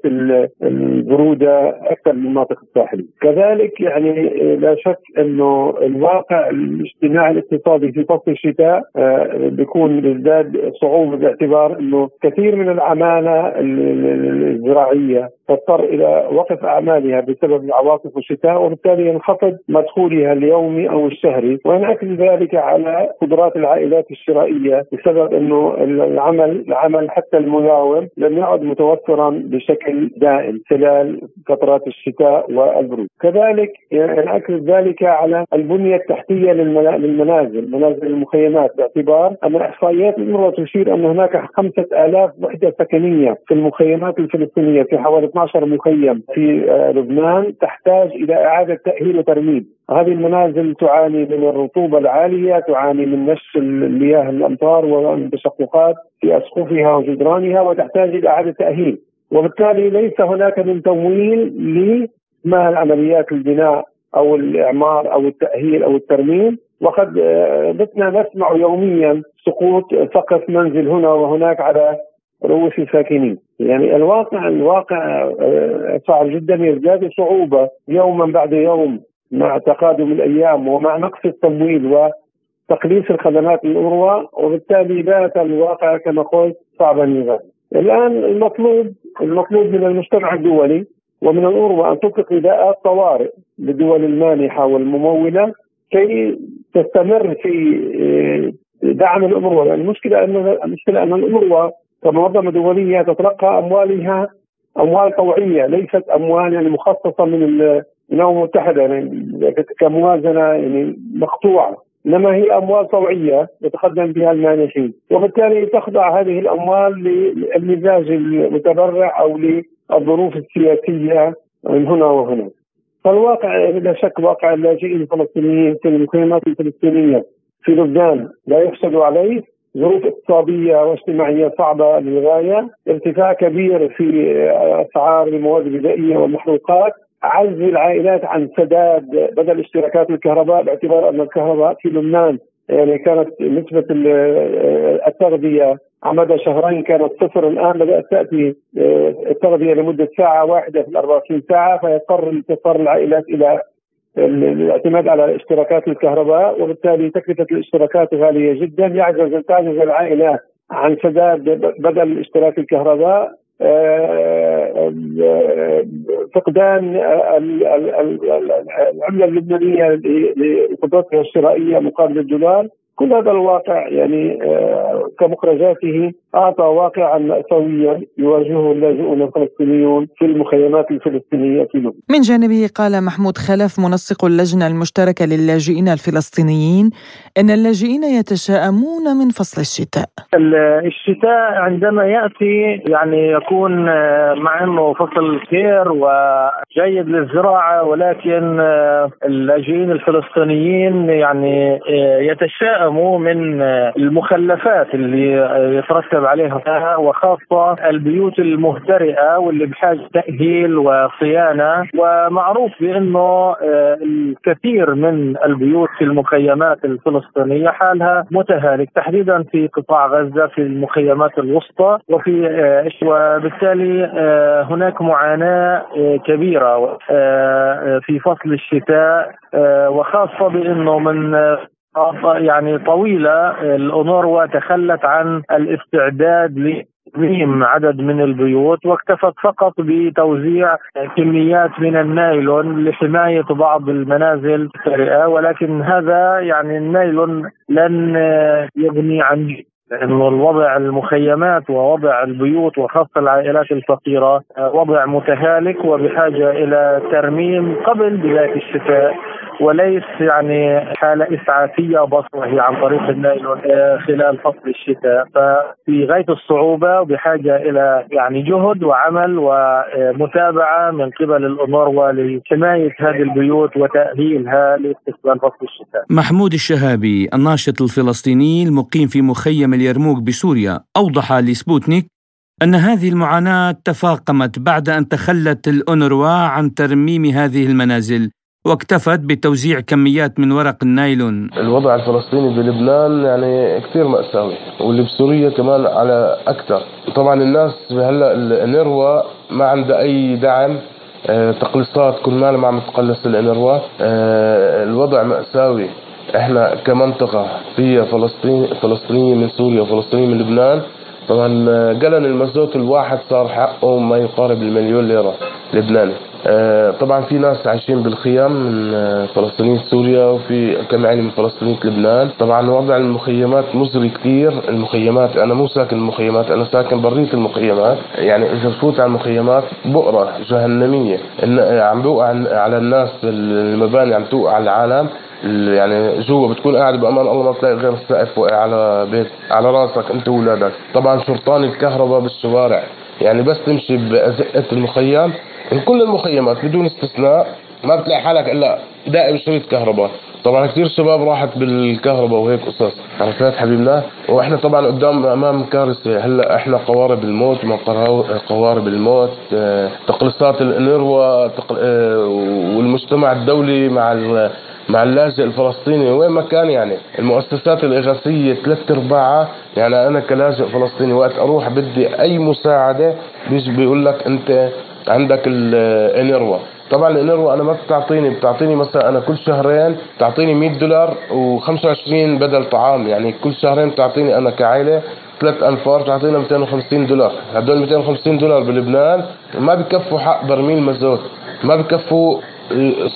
البرودة أكثر من المناطق الساحليه. كذلك يعني لا شك أنه الواقع الاجتماعي الاقتصادي في فصل الشتاء آه، بيكون يزداد صعوبة باعتبار أنه كثير من العمالة الزراعية تضطر إلى وقف أعمالها بسبب عواصف الشتاء وبالتالي ينخفض مدخولها اليومي أو الشهري وينعكس ذلك على قدرات العائلات الشرائية بسبب إنه العمل العمل حتى المياوم لم يعد متوفرا بشكل دائم خلال فترات الشتاء والبرود. كذلك ينعكس ذلك على البنية التحتية للمنازل منازل المخيمات باعتبار أن إحصائيات المرة تشير أن هناك 5000 وحدة سكنية في المخيمات الفلسطينية في حوالي 12 مخيم في آه، لبنان تحتاج إلى إعادة تأهيل وترميم. هذه المنازل تعاني من الرطوبة العالية تعاني من نش المياه الأمطار والتشققات في أسقفها وجدرانها وتحتاج إلى إعادة تأهيل. وبالتالي ليس هناك من تمويل لما عمليات البناء أو الإعمار أو التأهيل أو الترميم. وقد آه، بتنا نسمع يوميا سقوط سقف منزل هنا وهناك على رؤوس الساكنين. يعني الواقع الواقع آه، صعب جدا يزداد صعوبة يوما بعد يوم مع تقادم الأيام ومع نقص التمويل وتقليص الخدمات الأروى وبالتالي بات الواقع كما قلت صعبا للغاية الآن المطلوب المطلوب من المجتمع الدولي ومن الأروى أن تطلق نداءات طوارئ للدول المانحة والممولة كي تستمر في آه، دعم الأمروة المشكلة أن المشكلة أن الأمروة كمنظمة دولية تتلقى أموالها أموال طوعية ليست أموال يعني مخصصة من الامم المتحده يعني كموازنة يعني مقطوعة. إنما هي أموال طوعيه يتقدم بها المانحين. وبالتالي تخضع هذه الأموال للمزاج المتبرع أو للظروف السياسية من هنا وهنا. فالواقع لا شك واقع اللاجئين الفلسطينيين في المخيمات الفلسطينية. في لبنان لا يحسد عليه ظروف اقتصادية واجتماعية صعبة للغاية، ارتفاع كبير في أسعار المواد الغذائية والمحروقات، عجز العائلات عن سداد بدل اشتراكات الكهرباء باعتبار أن الكهرباء في لبنان يعني كانت نسبة التغذية على مدى شهرين كانت صفر. الآن بدأت تأتي التغذية لمدة ساعة واحدة في ال 24 ساعة فيضطر تضطر العائلات إلى الاعتماد على اشتراكات الكهرباء وبالتالي تكلفة الاشتراكات غالية جدا. يعجز تعجز العائلات عن سداد بدل اشتراك الكهرباء. آه، فقدان العملة اللبنانية لقدرتها الشرائية مقابل الدولار. كل هذا الواقع يعني آه، كمخرجاته أعطى واقعا ماساويا يواجهه اللاجئون الفلسطينيون في المخيمات الفلسطينية في لبنان. من جانبه قال محمود خلف منسق اللجنة المشتركة للاجئين الفلسطينيين إن اللاجئين يتشائمون من فصل الشتاء. الشتاء عندما يأتي يعني يكون آه، مع إنه فصل خير وجيد للزراعة ولكن آه، اللاجئين الفلسطينيين يعني يتشائموا من المخلفات اللي يترتب عليها وخاصة البيوت المهترئة واللي بحاجة تأهيل وصيانة ومعروف بأنه آه، الكثير من البيوت في المخيمات الفلسطينية حالها متهالك تحديدا في قطاع غزة في المخيمات الوسطى وفي آه، وبالتالي آه، هناك معاناة كبيرة في فصل الشتاء وخاصة بأنه من يعني طويلة الأونروا تخلت عن الاستعداد ترميم عدد من البيوت واكتفت فقط بتوزيع كميات من النايلون لحماية بعض المنازل السريئة ولكن هذا يعني النايلون لن يغني عن لأنه الوضع المخيمات ووضع البيوت وخاصة العائلات الفقيرة وضع متهالك وبحاجة إلى ترميم قبل بداية الشتاء. وليس يعني حالة إسعافية بسيطه هي عن طريق النايلون آه، خلال فصل الشتاء ففي غاية الصعوبة وبحاجة إلى يعني جهد وعمل ومتابعة من قبل الانوروا لحمايه هذه البيوت وتأهيلها لاستقبال فصل الشتاء. محمود الشهابي الناشط الفلسطيني المقيم في مخيم اليرموك بسوريا أوضح لسبوتنيك أن هذه المعاناة تفاقمت بعد أن تخلت الأونروا عن ترميم هذه المنازل واكتفت بتوزيع كميات من ورق النايلون. الوضع الفلسطيني بلبنان يعني كثير مأساوي واللي بسوريا كمان على أكثر. طبعا الناس هلأ النروى ما عندها أي دعم آه، تقليصات كل ما ما عم تقلص الإنروا. آه، الوضع مأساوي. إحنا كمنطقة فيها فلسطين فلسطينية من سوريا وفلسطينية من لبنان طبعا قلن المازوت الواحد صار حقه ما يقارب المليون ليرة لبناني. آه، طبعا في ناس عايشين بالخيام من آه، فلسطينية سوريا وفي كم يعني من فلسطينية لبنان. طبعا وضع المخيمات مزري كثير المخيمات أنا مو ساكن المخيمات أنا ساكن برية المخيمات. يعني إذا بفوت على المخيمات بؤرة جهنمية عم بوقع على الناس المباني عم توقع على العالم. يعني جوا بتكون قاعد بأمان الله ما بتلاقي غير السقف واقع على بيت على راسك أنت واولادك طبعا شرطان الكهرباء بالشوارع. يعني بس تمشي بأزقة المخيم. من كل المخيمات بدون استثناء ما بتلاقي حالك إلا دائم شريط كهرباء. طبعا كثير شباب راحت بالكهرباء وهيك قصص. عرفت حبيبنا وإحنا طبعا قدام أمام كارثة. هلأ إحنا قوارب الموت ما قوارب الموت آه، تقليصات الإنروا آه، والمجتمع الدولي مع مع اللاجئ الفلسطيني. وين ما كان يعني. المؤسسات الإغاثية ثلاث أرباعها يعني أنا كلاجئ فلسطيني وقت أروح بدي أي مساعدة بيجي بيقول لك أنت عندك الإنروا. طبعا الإنروا أنا ما بتعطيني بتعطيني مثلا أنا كل شهرين بتعطيني 100 دولار و25 بدل طعام. يعني كل شهرين بتعطيني أنا كعائله ثلاث أنفار بتعطينا 250 دولار. هدول 250 دولار بلبنان ما بكفوا حق برميل مازوت ما بكفوا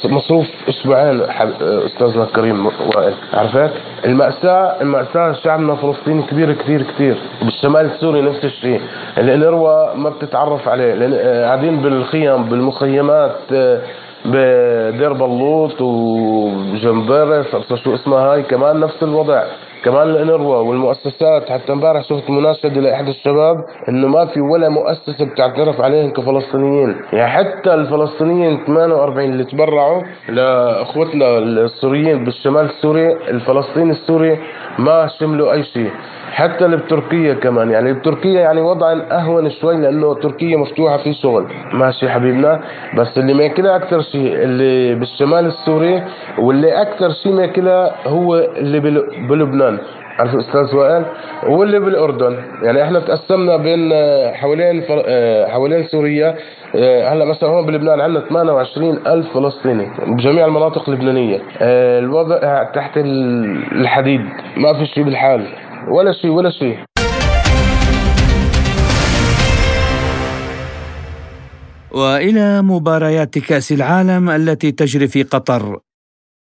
مصروف أسبوعين أستاذنا الكريم وائل. عرفت؟ المأساة المأساة شعبنا الفلسطيني كبير كثير كثير. بالشمال السوري نفس الشيء. الانروا ما بتتعرف عليه. لأن قاعدين بالخيم بالمخيمات بدير بلوط وجنبرس شو اسمها هاي؟ كمان نفس الوضع. كمان الانروا والمؤسسات حتى امبارح شفت مناشده لاحد الشباب إنه ما في ولا مؤسسة بتعترف عليهم كفلسطينيين. يعني حتى الفلسطينيين 48 اللي تبرعوا لأخوتنا السوريين بالشمال السوري الفلسطيني السوري ما شملوا أي شيء. حتى اللي بتركيا كمان. يعني بتركيا يعني وضعا أهون شوي لأنه تركيا مفتوحة في شغل. ماشي حبيبنا. بس اللي ماكلها أكثر شيء اللي بالشمال السوري واللي أكثر شيء ماكلها هو اللي بلبنان. عرف أستاذ وائل واللي بالأردن يعني إحنا تقسمنا بين حوالين فر... حوالين سوريا. هلأ مثلا هون بلبنان عندنا 28 ألف فلسطيني بجميع المناطق اللبنانية. الوضع تحت الحديد ما في شيء بالحال. ولا شيء ولا شيء وإلى مباريات كأس العالم التي تجري في قطر.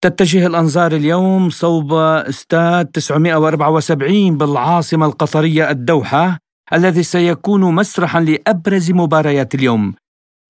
تتجه الأنظار اليوم صوب استاد 974 بالعاصمة القطرية الدوحة الذي سيكون مسرحا لأبرز مباريات اليوم.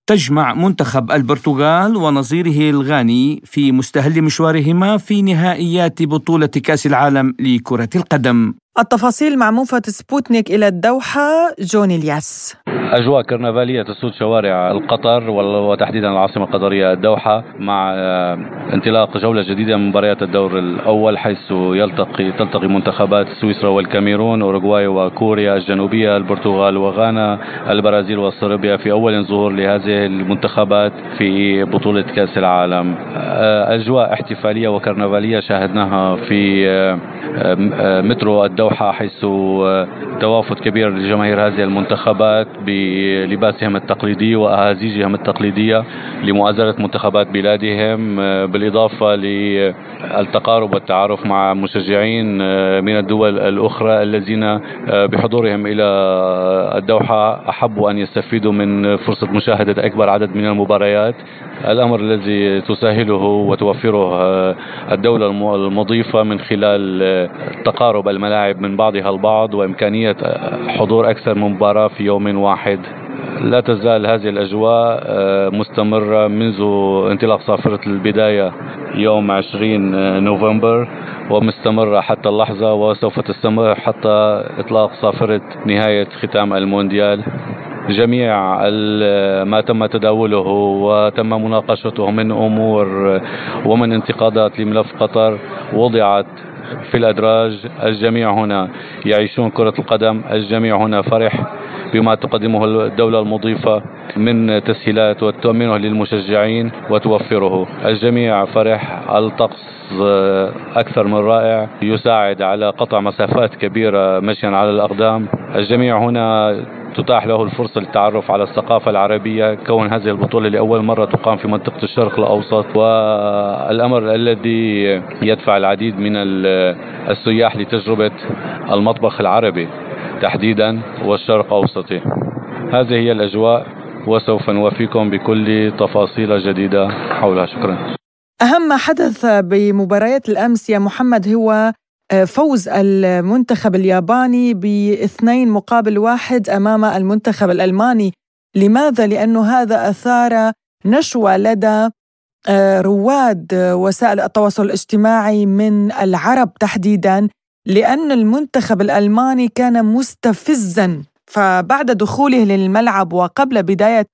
تجمع منتخب البرتغال ونظيره الغاني في مستهل مشوارهما في نهائيات بطولة كأس العالم لكرة القدم. التفاصيل مع موفد سبوتنيك إلى الدوحة جون الياس. أجواء كرنفالية تسود شوارع القطر وتحديدا العاصمة القطرية الدوحة مع آه، انطلاق جولة جديدة من مباريات الدور الأول حيث يلتقي تلتقي منتخبات سويسرا والكاميرون أوروغواي وكوريا الجنوبية البرتغال وغانا البرازيل وصربيا في أول ظهور لهذه المنتخبات في بطولة كأس العالم. آه، أجواء احتفالية وكرنفالية شاهدناها في آه، مترو الدوحة حيث توافد كبير لجماهير هذه المنتخبات بلباسهم التقليدي وأهازيجهم التقليدية لمؤازرة منتخبات بلادهم بالإضافة للتقارب والتعارف مع مشجعين من الدول الأخرى الذين بحضورهم إلى الدوحة أحبوا أن يستفيدوا من فرصة مشاهدة أكبر عدد من المباريات. الأمر الذي تسهله وتوفره الدولة المضيفة من خلال تقارب الملاعب من بعضها البعض وإمكانية حضور أكثر من مباراة في يوم واحد. لا تزال هذه الأجواء آه، مستمرة منذ انطلاق صافرة البداية يوم 20 نوفمبر ومستمرة حتى اللحظة وسوف تستمر حتى إطلاق صافرة نهاية ختام المونديال. جميع ما تم تداوله وتم مناقشته من أمور ومن انتقادات لملف قطر وضعت في الأدراج. الجميع هنا يعيشون كرة القدم. الجميع هنا فرح بما تقدمه الدولة المضيفة من تسهيلات وتؤمنه للمشجعين وتوفره. الجميع فرح. الطقس أكثر من رائع. يساعد على قطع مسافات كبيرة مشيا على الأقدام. الجميع هنا تتاح له الفرصة للتعرف على الثقافة العربية. كون هذه البطولة لأول مرة تقام في منطقة الشرق الأوسط والأمر الذي يدفع العديد من السياح لتجربة المطبخ العربي تحديدا والشرق أوسطي. هذه هي الأجواء وسوف نوفيكم بكل تفاصيل جديدة حولها. شكرا. أهم ما حدث بمباريات الأمس يا محمد هو فوز المنتخب الياباني باثنين مقابل واحد أمام المنتخب الألماني لماذا؟ لأنه هذا أثار نشوة لدى آه، رواد وسائل التواصل الاجتماعي من العرب تحديدا لأن المنتخب الألماني كان مستفزا فبعد دخوله للملعب وقبل بداية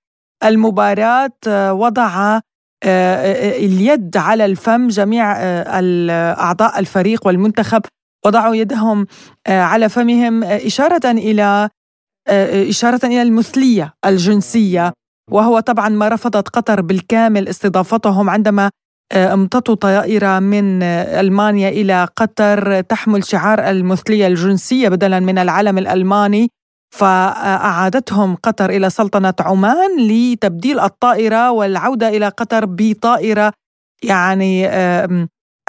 المباراة آه، وضع اليد على الفم جميع أعضاء الفريق والمنتخب وضعوا يدهم على فمهم إشارة إلى إشارة إلى المثلية الجنسية. وهو طبعا ما رفضت قطر بالكامل استضافتهم عندما آه، امتطوا طائرة من ألمانيا إلى قطر تحمل شعار المثلية الجنسية بدلا من العلم الألماني. فأعادتهم قطر إلى سلطنة عمان لتبديل الطائرة والعودة إلى قطر بطائرة يعني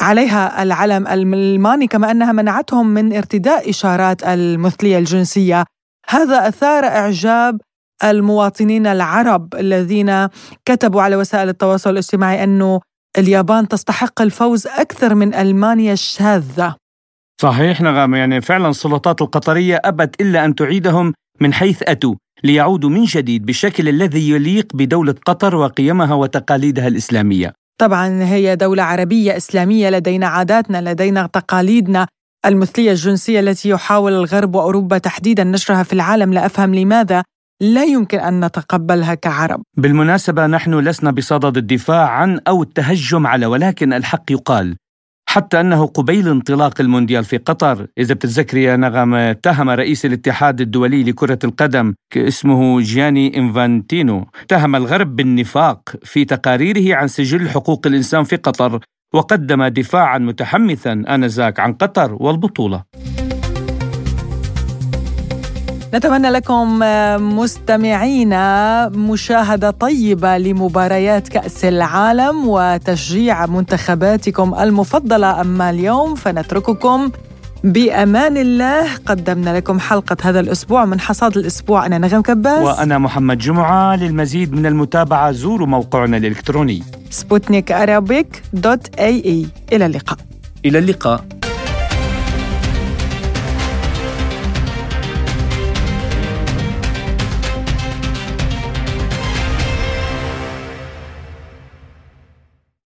عليها العلم الألماني كما أنها منعتهم من ارتداء إشارات المثلية الجنسية. هذا أثار إعجاب المواطنين العرب الذين كتبوا على وسائل التواصل الاجتماعي أنه اليابان تستحق الفوز أكثر من ألمانيا الشاذة. صحيح نغم يعني فعلا السلطات القطرية أبت إلا أن تعيدهم من حيث أتوا ليعودوا من جديد بالشكل الذي يليق بدولة قطر وقيمها وتقاليدها الإسلامية. طبعا هي دولة عربية إسلامية لدينا عاداتنا لدينا تقاليدنا المثلية الجنسية التي يحاول الغرب وأوروبا تحديدا نشرها في العالم. لا أفهم لماذا لا يمكن أن نتقبلها كعرب. بالمناسبة نحن لسنا بصدد الدفاع عن أو التهجم على ولكن الحق يقال حتى أنه قبيل انطلاق المونديال في قطر اذا بتتذكري يا نغم اتهم رئيس الاتحاد الدولي لكرة القدم اسمه جياني إنفانتينو اتهم الغرب بالنفاق في تقاريره عن سجل حقوق الإنسان في قطر وقدم دفاعا متحمثا آنذاك عن قطر والبطولة. نتمنى لكم مستمعينا مشاهدة طيبة لمباريات كأس العالم وتشجيع منتخباتكم المفضلة. أما اليوم فنترككم بأمان الله. قدمنا لكم حلقة هذا الأسبوع من حصاد الأسبوع. أنا نغم كباس. وأنا محمد جمعة. للمزيد من المتابعة زوروا موقعنا الإلكتروني. سبوتنيك إلى اللقاء. إلى اللقاء.